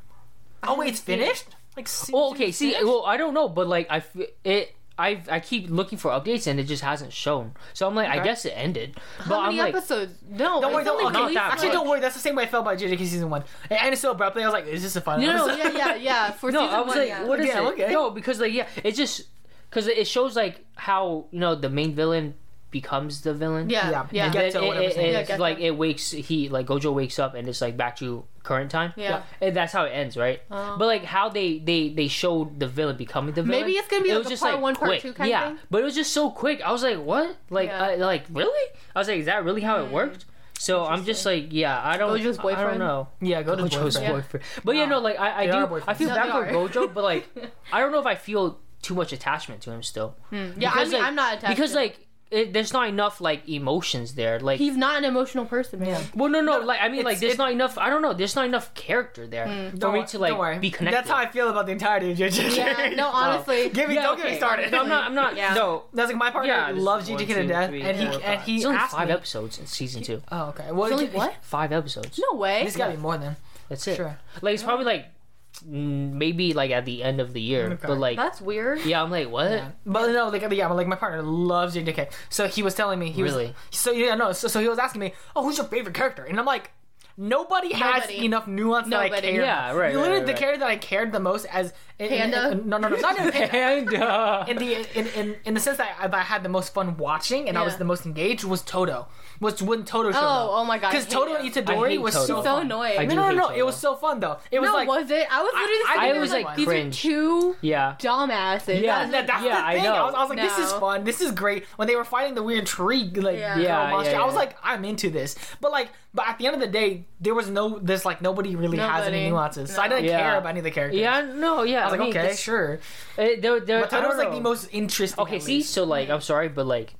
Oh wait, it's finished. Like, Well, okay, see, well, I don't know, but like I f- it. I, I keep looking for updates and it just hasn't shown. So I'm like, I guess it ended. But How many I'm like, episodes? No, Don't worry, don't, not okay, released, that actually much. don't worry. That's the same way I felt about JJK season one. It ended so abruptly. I was like, "Is this a final?" No, no, episode? yeah, yeah, yeah. For no, season I was one, like, yeah. what is Yeah, it? okay. No, because like yeah, it just because it shows like how you know the main villain becomes the villain. Yeah, Yeah. yeah, And Get then to it, it- his it's Yeah, like it wakes he like Gojo wakes up and it's like back to current time. yeah. And that's how it ends, right? Oh. But like how they they they showed the villain becoming the villain. Maybe it's gonna be it like was a just part like one, part quick. two kind of yeah, thing? but it was just so quick. I was like, what? Like, Yeah. I, like really? I was like, is that really how it mm. worked? So I'm just like, yeah, I don't. Gojo's I don't boyfriend? know. Yeah, go to Gojo's boyfriend. boyfriend. But yeah, No. no, like I, I They do. I feel No, bad for. Gojo, but like, I don't know if I feel too much attachment to him still. Hmm. Yeah, I Because, mean, like- I'm not attached. because to him. like it, there's not enough like emotions there. Like, he's not an emotional person, man. well, no, no, like I mean, like there's it- not enough. I don't know. There's not enough character there for me to like worry. be connected. That's how I feel about the entirety of JJK. Yeah, no, honestly. Give me, Yeah, don't get me started. No, I'm not. I'm not. Yeah. No. That's like my partner Yeah, loves is one, JJK to death, three, and he four, and five. he It's only five me. episodes in season two. Oh, okay. Well, It's only it- what? Five episodes. No way. It's gotta be more than. That's it. Sure. Like it's probably like mm, Mm, maybe like at the end of the year, Okay. but like That's weird. yeah, I'm like what? Yeah. But no, like yeah, but like my partner loves JJK. So he was telling me he Really? was so yeah no so, so he was asking me, oh, who's your favorite character? And I'm like. Nobody has enough nuance that I Nobody. care. Yeah, about. right, Literally, right, the character that I cared the most as in, in- Panda? in- no, no, no, not even Panda. And in the in, in, in the sense that I, that I had the most fun watching and I was the most engaged was Todo. Was when Todo showed up. Oh, oh my God, Because hate Todo him. and I Itadori was Todo. so so annoying. I No, no, no, no. Todo. It was so fun though. It was no, like was it? I was literally I- sitting I was, like, like, these cringe. are two yeah. dumbasses. Yeah. I was that, like, that's Yeah, the thing. I, know. was, I was like, this is fun. This is great. When they were fighting the weird tree, like Yeah. girl Yeah, monster, yeah, I was like, I'm into this. But like, but at the end of the day, there was no, this like nobody really has any Nobody. nuances. So I didn't care about any of the characters. Yeah, no, yeah. I was like, okay, sure. uh, there, there, But Todo was like the most interesting. Okay, see, so like, I'm sorry, but like,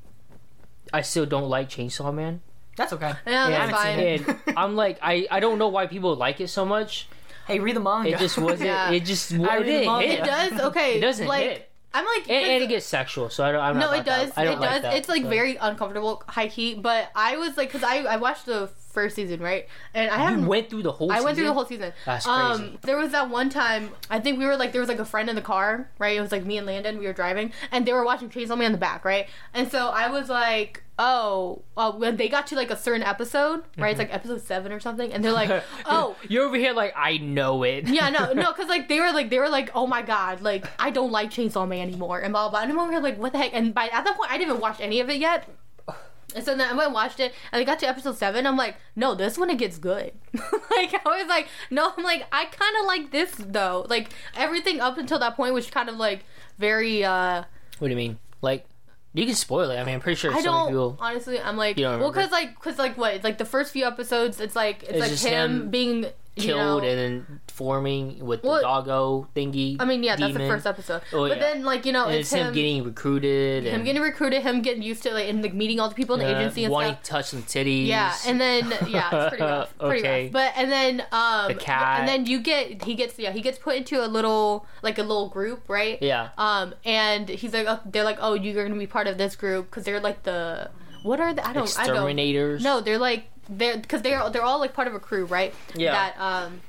I still don't like Chainsaw Man. that's okay. Yeah, and, that's fine. and I'm like, I, I don't know why people like it so much. Hey, read the manga. It just wasn't. Yeah. It just I it read the didn't manga. hit. It does. Okay. It doesn't like, hit. I'm like, And, and it gets sexual, so I don't. I'm no, not it does. That. I don't it like does. that, it's like so. very uncomfortable, high key. But I was like, because I I watched the first season, right? And I haven't. went through the whole. Season. I went through the whole season. That's Um, crazy. there was that one time. I think we were like there was like a friend in the car, right? It was like me and Landon. We were driving, and they were watching Chainsaw Man in the back, right? And so I was like, "Oh, uh, when they got to like a certain episode, right? It's Mm-hmm. like episode seven or something, and they're like, "Oh, You're over here like I know it. yeah, no, no, because like they were like they were like, oh my god, like I don't like Chainsaw Man anymore, and blah blah. blah. And I'm over here like, what the heck? And by at that point, I didn't even watch any of it yet. And so then I went and watched it, and I got to episode seven. I'm like, no, this one it gets good. like I was like, no, I'm like, I kind of like this though. Like everything up until that point was kind of like very. uh What do you mean? Like, you can spoil it. I mean, I'm pretty sure I don't people. honestly. I'm like, well, because like, because like what? Like the first few episodes, it's like it's, It's like him, him being you killed know, and then forming with Well, the doggo thingy. I mean, yeah, that's the first episode. Oh, but yeah. then, like you know, it's, it's him, getting recruited. him and, getting recruited, him getting used to like and like meeting all the people in the uh, agency and wanting stuff. to touch some titties. Yeah, and then yeah, it's pretty rough. Pretty Okay. rough. But and then um The cat. and then you get he gets yeah, he gets put into a little like a little group, right? yeah. Um and he's like oh, they're like, "Oh, you're going to be part of this group cuz they're like the what are the I don't I don't Exterminators. No, they're like they're cuz they're they're all like part of a crew, right? Yeah. That um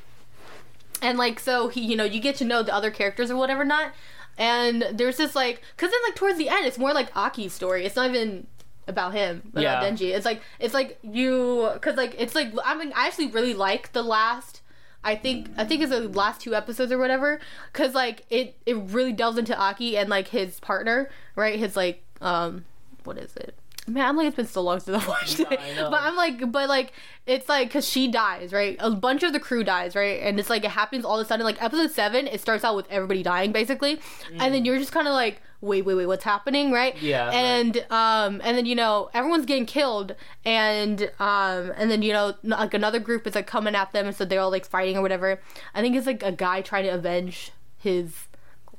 and like so he you know, you get to know the other characters or whatever not. And there's this like cuz then like towards the end it's more like Aki's story. It's not even about him, about Yeah. Denji. It's like it's like you cuz like it's like I mean I actually really like the last I think I think it's the last two episodes or whatever cuz like it it really delves into Aki and like his partner, right? His like um what is it? Man, I'm like it's been so long since I watched it. I. But I'm like, but like, it's like because she dies, right? A bunch of the crew dies, right? And it's like it happens all of a sudden. Like episode seven, it starts out with everybody dying basically, and then you're just kind of like, wait, wait, wait, what's happening, right? Mm. Yeah, right. And um, and then you know everyone's getting killed, and um, and then you know like another group is like coming at them, and so they're all like fighting or whatever. I think it's like a guy trying to avenge his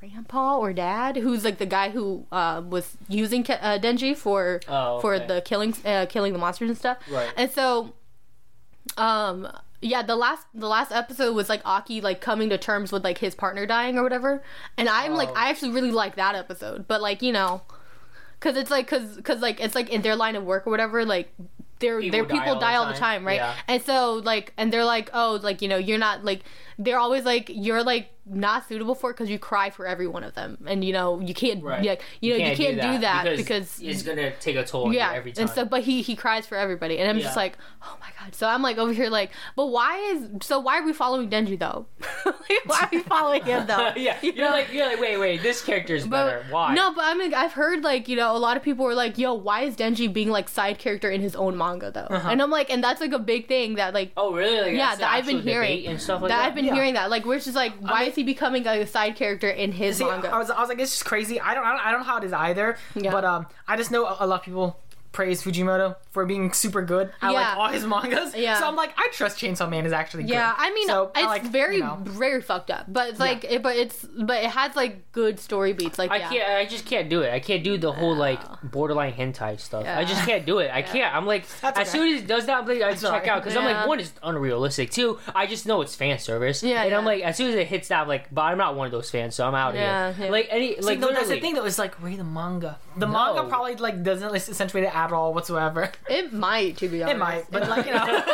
grandpa or dad who's like the guy who uh, was using Ke- uh, Denji for Oh, for the killing uh, killing the monsters and stuff. Right. And so um yeah, the last the last episode was like Aki like coming to terms with like his partner dying or whatever. And I'm like Oh. I actually really like that episode. But like, you know, cuz it's like cuz cuz like it's like in their line of work or whatever like their People their die people all die the all the time. time, right? Yeah. And so like and they're like, "Oh, like, you know, you're not like they're always like you're like not suitable for it because you cry for every one of them, and you know you can't, Right. yeah, you know you can't, do that, because, it's gonna take a toll on yeah, you every time. and so but he he cries for everybody, and I'm just like, oh my god. So I'm like over here like, but why is so why are we following Denji though? like, why are we following him though? yeah, You you're know? like you're like wait wait this character is better. Why? No, but I mean, I've heard like you know a lot of people were like, "Yo, why is Denji being like side character in his own manga though?" Uh-huh. And I'm like, and that's like a big thing that like Oh really? Like, yeah that I've been hearing and stuff like that, that. I've been Yeah. hearing that like we're just like why mean- is he becoming a side character in his See, manga? I was, I was like, this is crazy. I don't, I don't, I don't know how it is either. Yeah. But um, I just know a, a lot of people praise Fujimoto for being super good at Yeah. like all his mangas. Yeah. So I'm like, I trust Chainsaw Man is actually good. yeah, I mean, So, I it's like, very, you know. very fucked up. But it's like, it, but it's, but it has like good story beats. Like, I yeah. can't. I just can't do it. I can't do the whole like borderline hentai stuff. I just can't do it. I can't. I'm like, That's as okay. soon as it does that, I'm like, I check alright. out because I'm like, one is unrealistic. Two, I just know it's fan service. Yeah, and I'm like, as soon as it hits that, I'm like, but I'm not one of those fans, so I'm out of Yeah, here. yeah. Like any, See, like no, that's the thing though. Is like read the manga. The No. manga probably like doesn't like, accentuate it at all whatsoever. It might, to be honest. It might, but like you know.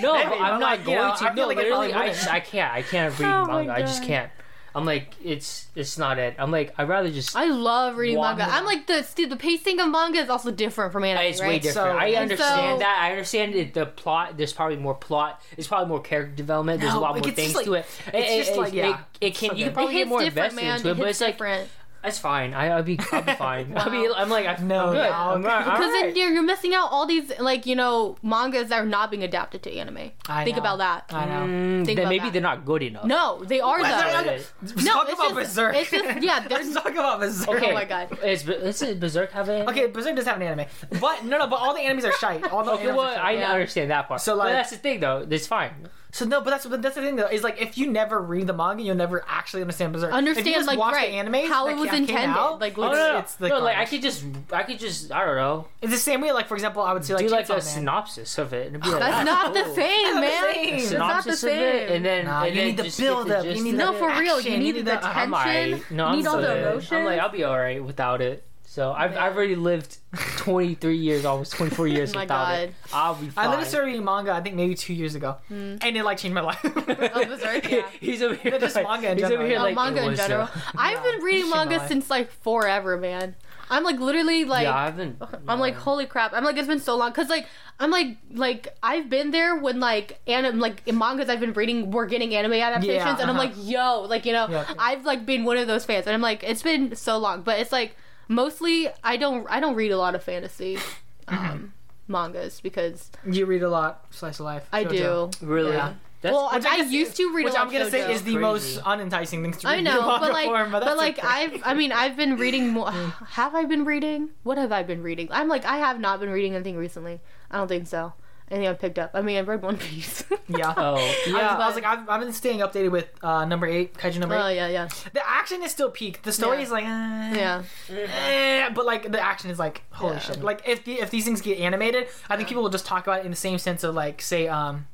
No, Maybe, but but, I'm not like, you going know, to. I feel no, like literally, I, just, I can't. I can't read Oh manga. I just can't. I'm like, it's it's not it. I'm like, I'd rather just. I love reading Manga. manga. I'm like the the pacing of manga is also different from anime, It's right? way different. So- I understand so- that. I understand it, the plot. There's probably more plot. There's probably more character development. There's a lot more things like- to it. it's just like, yeah. It, it can. So you can probably get more different, invested man. into it, it but hits it's like different. That's fine. I, I'll be, I'll be fine. I'll be. Wow. I'm like, I'm, No, I'm good. no. I'm, all- all Because then right. you're, you're missing out all these like you know mangas that are not being adapted to anime. I Think know. about that. I know. Mm, Think then about maybe that. they're not good enough. No, they are Let's though. No, let's No, talk it's about just- Berserk. it's just- yeah, they're- Let's talk about Berserk. Okay. Oh my God. Is, is it Berserk have an Okay, Berserk does have an anime, but no, no, but all the enemies are shite. All the Okay, animes well, are shite. I Yeah. understand that part. So, So, like- but that's the thing, though. It's fine. So no, but that's that's the thing though. Is like if you never read the manga, you'll never actually understand Berserk. if you Understand just like watch right the animes how it was intended. out, like Oh, no, no, no. it's the no, like I could just, I could just, I don't know, it's the same way. Like for example, I would say like do like a Man. synopsis of it. And be like, That's "Ah, not the cool." same, man. the same. It's It's not the synopsis of it, and then Nah, and you then need the just get build-up, the you gist need of the No, for real. You you need need the the- tension. No, you I'm need all the good. emotion. I'm like, I'll be alright without it. So I've I've already lived 23 years, almost 24 years my without it. I'll be I literally started reading manga. I think maybe two years ago, and it like changed my life. Oh, Berserk, yeah. he's over here. Just like, manga in he's general, over here yeah. Oh, like manga it in was, uh, general. I've been reading shit, manga since like forever, man. I'm like literally like yeah, I've been. I'm like, holy crap! I'm like, it's been so long because like I'm like like I've been there when like anim like in mangas I've been reading we're getting anime adaptations, Yeah, and I'm uh-huh. like, yo, like you know, Yeah. I've like been one of those fans, and I'm like, it's been so long, but it's like mostly I don't I don't read a lot of fantasy um, mangas because you read a lot, slice of life. I shoujo. do. really. Yeah. That's, well, I, Which I I guess used to read Which a lot I'm gonna of say shoujo. is the Crazy. most unenticing thing to read I in know, manga but like, form, but, but, that's like, okay. I've, I mean, I've been reading more. have I been reading? What have I been reading? I'm like, I have not been reading anything recently. I don't think so. Anything I've picked up. I mean, I've read One Piece. yeah. oh I was, yeah. I was like, I've, I've been staying updated with uh, number eight, Kaiju number Oh yeah, yeah, The action is still peak. The story Yeah. is like, eh, yeah. eh, but like the action is like, holy Yeah. shit. Like if the, if these things get animated, I think people will just talk about it in the same sense of like, say, um,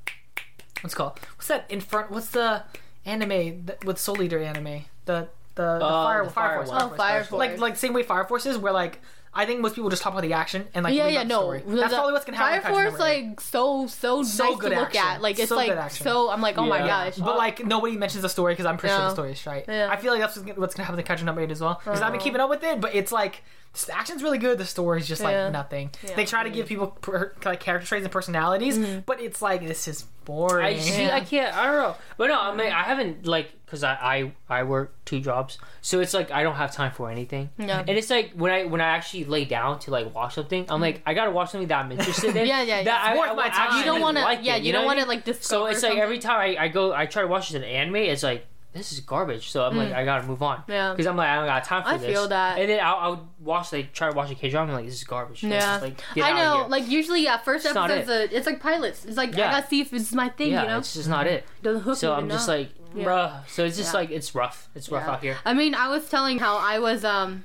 what's it called? What's that in front? What's the anime that, with Soul Eater anime? The the, the Uh, fire, the fire, Fire Force. one. Oh, Fire Force. Like like same way Fire Force is, where like I think most people just talk about the action and like yeah, yeah, no. story. That's the probably what's gonna happen. Fire Force, like so so, So nice good to look action. at. Like it's So like so. I'm like, oh my Yeah. gosh. But like nobody mentions the story because I'm pretty sure the story is right. Yeah. I feel like that's what's gonna- what's gonna happen to Kaiju number eight as well. Because I've been Uh-huh. keeping up with it, but it's like the action's really good. The story's just like Yeah. nothing. Yeah. They try to give people per, like character traits and personalities, Mm-hmm. but it's like this is boring. I see. I can't. I don't know. But no, I mean, I haven't like because I, I I work two jobs, so it's like I don't have time for anything. Yeah. And it's like when I when I actually lay down to like watch something, I'm like I gotta watch something that I'm interested in. Yeah, yeah, yeah. That I, worth I, my time. you don't want to. like yeah, it, you, know don't want I to mean? like discover. So it's like something. every time I, I go, I try to watch this in anime. It's like this is garbage. So I'm like, I gotta move on. Mm. Yeah. Because I'm like, I don't got time for I this. feel that. And then I'll, I'll watch, like, try to watch a K drama. I'm like, this is garbage. Yeah, like, I know. Like usually, yeah, first It's episode's a, it's like pilots. It's like Yeah. I gotta see if it's my thing. yeah, you know, it's just not it. doesn't hook So I'm just like, Yeah. bruh. So it's just like it's rough. It's rough out here. I mean, I was telling how I was um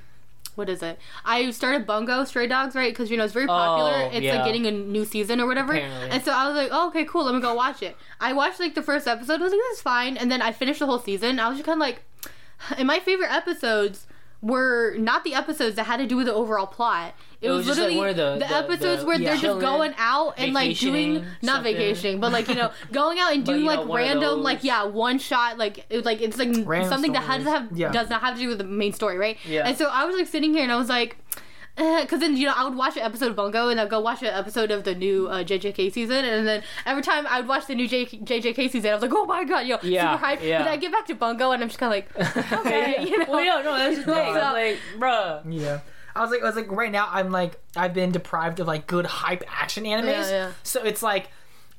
what is it? I started Bungo Stray Dogs, right? Because you know it's very popular. Oh, it's yeah. like getting a new season or whatever. Apparently. And so I was like, oh, okay, cool. Let me go watch it. I watched like the first episode. I was like, this is fine. And then I finished the whole season. I was just kind of like, and my favorite episodes were not the episodes that had to do with the overall plot. It, It was, was just, like, literally one of the- the- episodes the- where yeah. they're just going out and like doing not something. vacationing, but like you know going out and doing you know, like one of random like yeah one shot like it, like it's like Random something that has to have Yeah. does not have to do with the main story, right? Yeah. And so I was like sitting here and I was like, because then you know I would watch an episode of Bungo and I'd go watch an episode of the new uh, JJK season, and then every time I would watch the new J- JJK season, I was like, oh my god, yo, Yeah, super hyped. yeah. But then I get back to Bungo and I'm just kind of like, okay, you know. Well, yeah, no, that's the thing. So- like, bruh. Yeah. I was like, I was like, right now, I'm like, I've been deprived of like good hype action animes. Yeah, yeah. So it's like,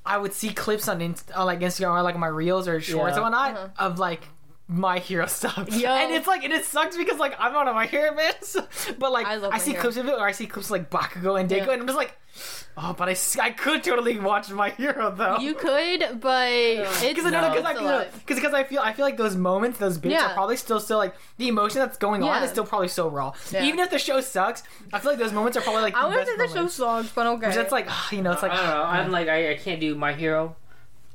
I would see clips on, Inst- on like Instagram or like my reels or shorts Yeah. and whatnot Uh-huh. of like my hero stuff. Yo. And it's like, and it sucks because like I'm not a my hero man. so- but like I I, see Hero. clips of it or I see clips like Bakugo and Deku Yeah. and I'm just like, oh, but I, I could totally watch my hero though. You could, but it's because I know No. because I it's feel because because I feel I feel like those moments, those bits Yeah. are probably still still like the emotion that's going on is still probably so raw. Yeah. Even if the show sucks, I feel like those moments are probably like I the wouldn't best say the show sucks, but okay. Because it's like you know, it's like I don't know. I'm like, I, I can't do my hero.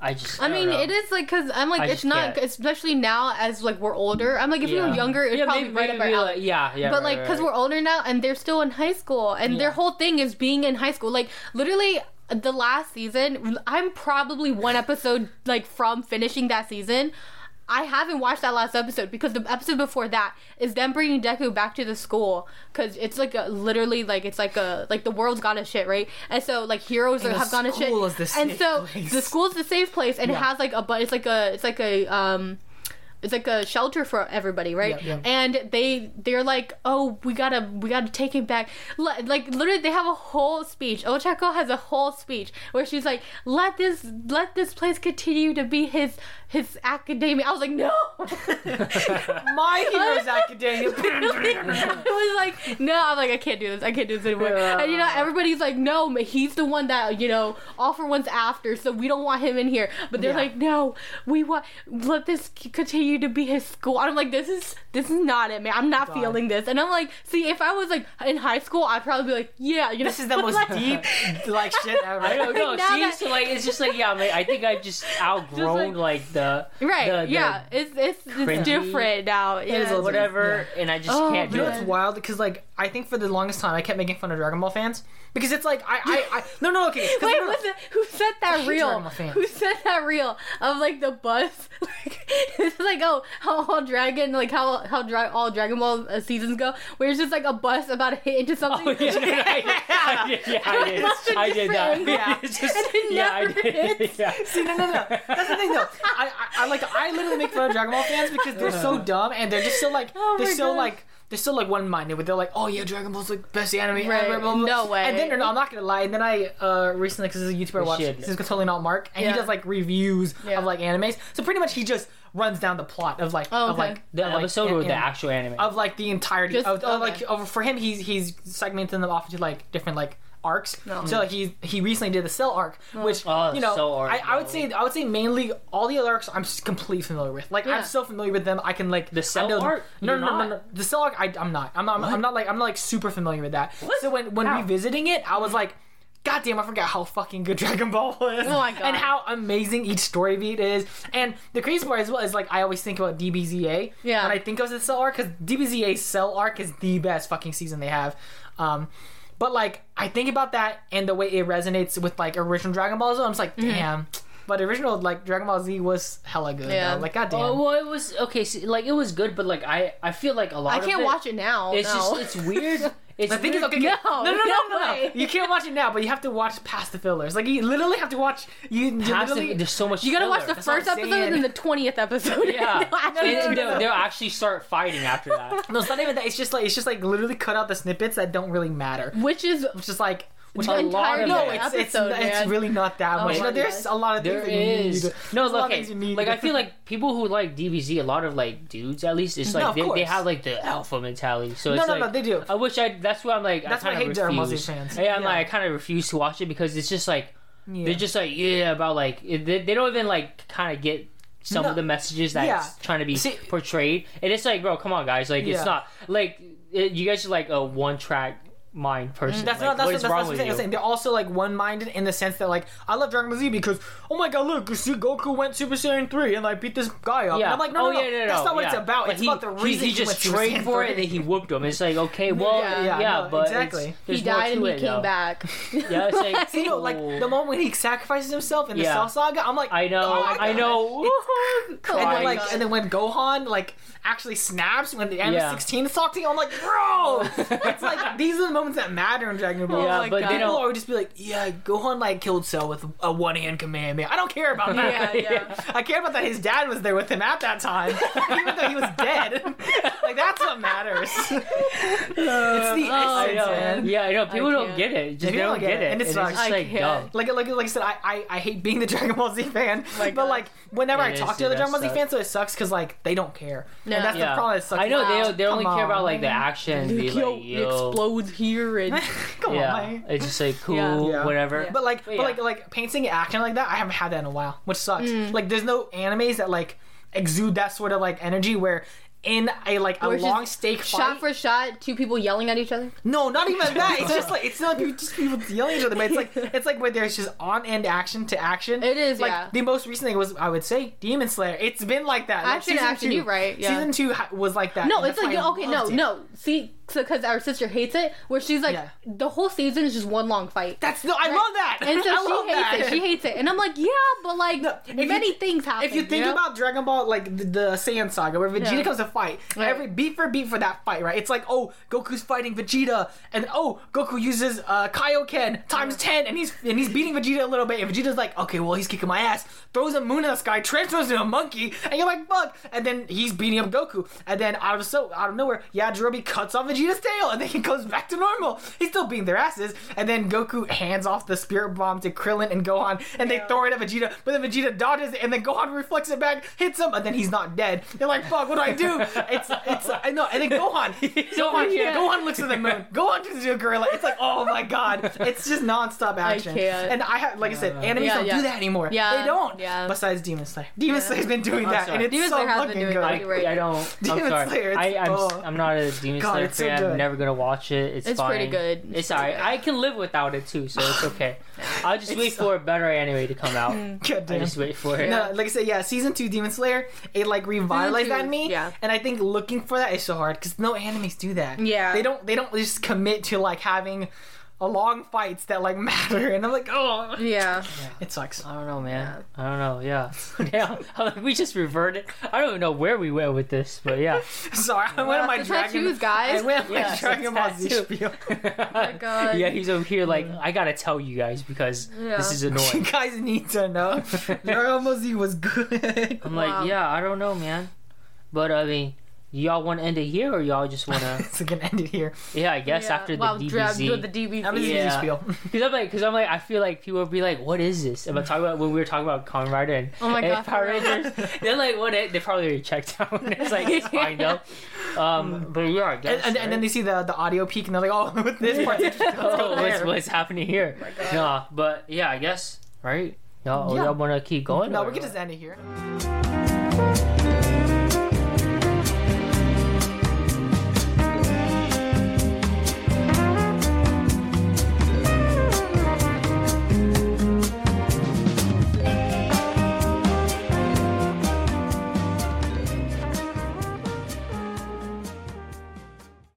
I just. I don't mean, know. it is like because I'm like I it's not, can't. especially now as like we're older. I'm like if we were younger, it'd Yeah, probably maybe- be right up our alley. like, yeah, yeah. but right, like because right, we're older now and they're still in high school and their whole thing is being in high school like literally the last season i'm probably one episode like from finishing that season I haven't watched that last episode because the episode before that is them bringing Deku back to the school because it's like a, literally like it's like a like the world's gone to shit right? And so like heroes And are, have gone to shit. school is the and so place. the school's the safe place and it has like a but it's like a it's like a um it's like a shelter for everybody, right? Yeah, yeah. And they they're like, oh, we gotta we gotta take him back. Let, like literally, they have a whole speech. Ochako has a whole speech where she's like, let this let this place continue to be his his academia. I was like, no. my hero's academia. I was like, no, I'm like, I can't do this. I can't do this anymore. Yeah. And you know, everybody's like, no, but he's the one that you know, all for one's after, so we don't want him in here. But they're Yeah. like, no, we want let this continue you to be his school. I'm like, this is this is not it, man. I'm not God. feeling this. And I'm like, see, if I was like in high school, I'd probably be like, yeah, you know, This is the most like- deep like shit ever. I don't know. Now See, that- so like it's just like yeah, like, I think I've just outgrown like, the Right? the- the yeah, it's it's it's different now. is Yeah. a little whatever, and I just Oh, can't do You know it. what's wild? Because like I think for the longest time I kept making fun of Dragon Ball fans because it's like I I, I no no okay 'cause Wait, no, no, was it, who said that hate reel? Dragon Ball fans. Who said that reel of like the bus? Like it's like oh how all Dragon like how how dra- all Dragon Ball uh, seasons go, where it's just like a bus about to hit into something. Oh, yeah, no, no, I, I did, yeah, I did. I did that. Yeah, it's just, And it yeah, I did. hits. Yeah. See, no, no, no. That's the thing, though. I, I, I like, I literally make fun of Dragon Ball fans because they're so dumb and they're just so like, Oh they're so God. like, they're so like one-minded. But they're like, oh yeah, Dragon Ball's like best anime Right. ever. Blah, blah, blah. No way. And then, no, I'm not gonna lie. And then I uh recently, because this is a YouTuber I watch, Shit. this is totally not Mark, and Yeah. he does like reviews Yeah. of like animes. So pretty much he just runs down the plot of like, Oh, of like The of, like, episode an- or the actual anime? of like the entirety Just- of, of, like of, for him he's he's segmenting them off into like different like arcs No. so like he he recently did the cell arc which Oh, you know Cell arc, I, I would no. say I would say mainly all the other arcs I'm s- completely familiar with like Yeah. I'm so familiar with them I can like The Cell know- arc? no You're no, no no not? no the cell arc I, I'm not I'm not I'm not like I'm not like super familiar with that so when when How? revisiting it I was like God damn, I forgot how fucking good Dragon Ball was. Oh my God. And how amazing each story beat is. And the crazy part as well is like I always think about DBZA. Yeah. And I think of the Cell arc because DBZA's Cell arc is the best fucking season they have. Um, but like I think about that and the way it resonates with like original Dragon Ball Z, I'm just like, Mm-hmm. Damn. But original like Dragon Ball Z was hella good. Yeah. Yeah. Like God damn. Oh, well, it was okay. See, like it was good, but like I, I feel like a lot. Of- I of can't it, watch it now. It's no. just it's weird. It's the thing is, weird. okay, okay. No, no, no, no, no no, no. You can't watch it now, but you have to watch past the fillers. Like you literally have to watch. You, you Past literally. there's so much. you gotta watch the. That's first episode saying. and then the twentieth episode. Yeah, They'll actually and do they'll, they'll actually start fighting after that. no, it's not even that. It's just like it's just like literally cut out the snippets that don't really matter. which is Which is like. Which a lot of no, it's, it's, episode, it's man. really not that Oh much. No, there's a lot of There things that you is need. no There's a lot look. things you need. Like I feel like people who like DBZ, a lot of like dudes at least, it's like of they, they have like the alpha mentality. So no, it's no, like, no, they do. I wish I. That's why I'm like. That's I why I hate of Dragon Ball. Z fans. Yeah, I'm Yeah. like I kind of refuse to watch it because it's just like Yeah. they're just like yeah about like they, they don't even like kind of get some No. of the messages that's Yeah. trying to be See- portrayed, and it's like bro, come on guys, like Yeah. it's not like it, you guys are like a one track mind mm, person. That's like, not. That's, what what, is that's, wrong that's what with I'm you? saying. They're also like one-minded in the sense that like I love Dragon Ball Z because oh my god, look, you see, Goku went Super Saiyan three and like beat this guy up. And Yeah. I'm like, no, oh, no, no, yeah, no, no, that's not what yeah. it's about. But it's he, about the reason he, he, just trained for it and then he whooped him. It's like okay, well, Yeah. yeah, Yeah, no, but exactly. he there's more died and he it, came though. back. Yeah, it's like You know, like the moment when he sacrifices himself in the Yeah. Cell Saga, I'm like, I know, oh I know. And then like, and then when Gohan like actually snaps when the Yeah. M16 is talking, I'm like, bro, it's like these are the moments that matter in Dragon Ball. Yeah, like, but they people don't- would just be like, yeah, Gohan like killed Cell with a one hand Kamehameha. Man, I don't care about that. Yeah, yeah. I care about that his dad was there with him at that time, even though he was dead. like that's what matters. it's the oh, I essence, know. man. Yeah, I know. People don't get it. Just People they don't don't get get it, it, and it it's just I like can't. dumb. Like, like, like I said, I, I, I hate being the Dragon Ball Z fan, oh My but God. like whenever I talk to other Dragon Ball Z fans, so it sucks because like they don't care. No. And that's the Yeah. problem. That sucks. I know they they only come care about on. like the action. and Be Yo, like, yo, explodes here and come yeah, on, man. it's just like cool, Yeah. Yeah. whatever. Yeah. But like, But but, like, like painting action like that, I haven't had that in a while, which sucks. Mm. Like, there's no animes that like exude that sort of like energy where in a like a Where it's just long stake fight. shot for shot, two people yelling at each other. No, not even that. It's just like it's not people- just people yelling at each other, but it's like it's like where there's just on end action to action. It is, like yeah. the most recent thing was I would say Demon Slayer. It's been like that. Like, Action, season action, two- you're right, yeah. Season two ha- was like that. No, and it's that's like why I okay, no, loved it. no. See, because our sister hates it, where she's like, Yeah. the whole season is just one long fight. That's no. I love that. and so I she love hates that. it. She hates it, and I'm like, yeah, but like No, if many you- things happen. If you think know? about Dragon Ball, like the, the Saiyan saga, where Vegeta Yeah. comes to fight, Right. every beat for beat for that fight, right? It's like, oh, Goku's fighting Vegeta, and oh, Goku uses uh, Kaioken times ten, and he's and he's beating Vegeta a little bit, and Vegeta's like, okay, well, he's kicking my ass, throws a moon in the sky, transforms into a monkey, and you're like, fuck, and then he's beating up Goku, and then out of so out of nowhere, Yajirobe cuts off Vegeta's tail, and then he goes back to normal. He's still beating their asses, and then Goku hands off the Spirit Bomb to Krillin and Gohan, and they throw it at Vegeta, but then Vegeta dodges it, and then Gohan reflects it back, hits him, and then he's not dead. They're like, fuck, what do I do? It's it's I know, and then Gohan, Gohan, Yeah. Gohan looks at the moon. Gohan turns into a gorilla. It's like, oh my god, it's just nonstop action. can't. And I have, like I said, animes Yeah, don't yeah. do that anymore. Yeah, they don't. yeah. Besides Demon Slayer, Demon Slayer's been doing I'm that, sorry. and it's Demon so Slayer has been fucking doing good. that. I, right. I don't. Demon I'm sorry. Slayer, I, it's- I'm, oh. I'm not a Demon God, Slayer it's so fan. I'm never gonna watch it. It's, It's fine. pretty good. It's It's alright. I can live without it too, so it's okay. I'll just It's wait so- for a better anime to come out. God I damn. just wait for it. No, like I said, yeah, season two Demon Slayer, it like revitalized that in me. yeah. And I think looking for that is so hard because no animes do that. Yeah. They don't. They don't just commit to like having a long fights that like matter. And I'm like, oh, Yeah. it sucks. I don't know, man. I don't know. Yeah, yeah. Like, we just reverted. I don't even know where we went with this, but yeah. Sorry, I went on my the Dragon. tattoos, guys. I went on my Yeah, Dragon Ball Z tattoo. spiel. Oh my God. Yeah, he's over here like I gotta tell you guys because Yeah. this is you annoying. guys need to know. Dragon Ball Z was good. I'm Wow. like, yeah, I don't know, man. But I mean, y'all want to end it here, or y'all just want to? so gonna end it here. Yeah, I guess Yeah. after the Wow, dra- do DBZ. the DBZ. I'm just Yeah. Z spiel. Because I'm like, because I'm like, I feel like people would be like, "What is this?" About talking about when we were talking about Kamen Rider and, Oh my and God, Power. Rangers. They're like, "What?" They probably already checked out. it's like it's fine though. Um, but yeah, I guess. And, and, and then they see the, the audio peak and they're like, oh, with this part, oh, what's, what's happening here? God. Nah, but yeah, I guess right. Y'all, Yeah. y'all want to keep going? No, or we can what? just end it here.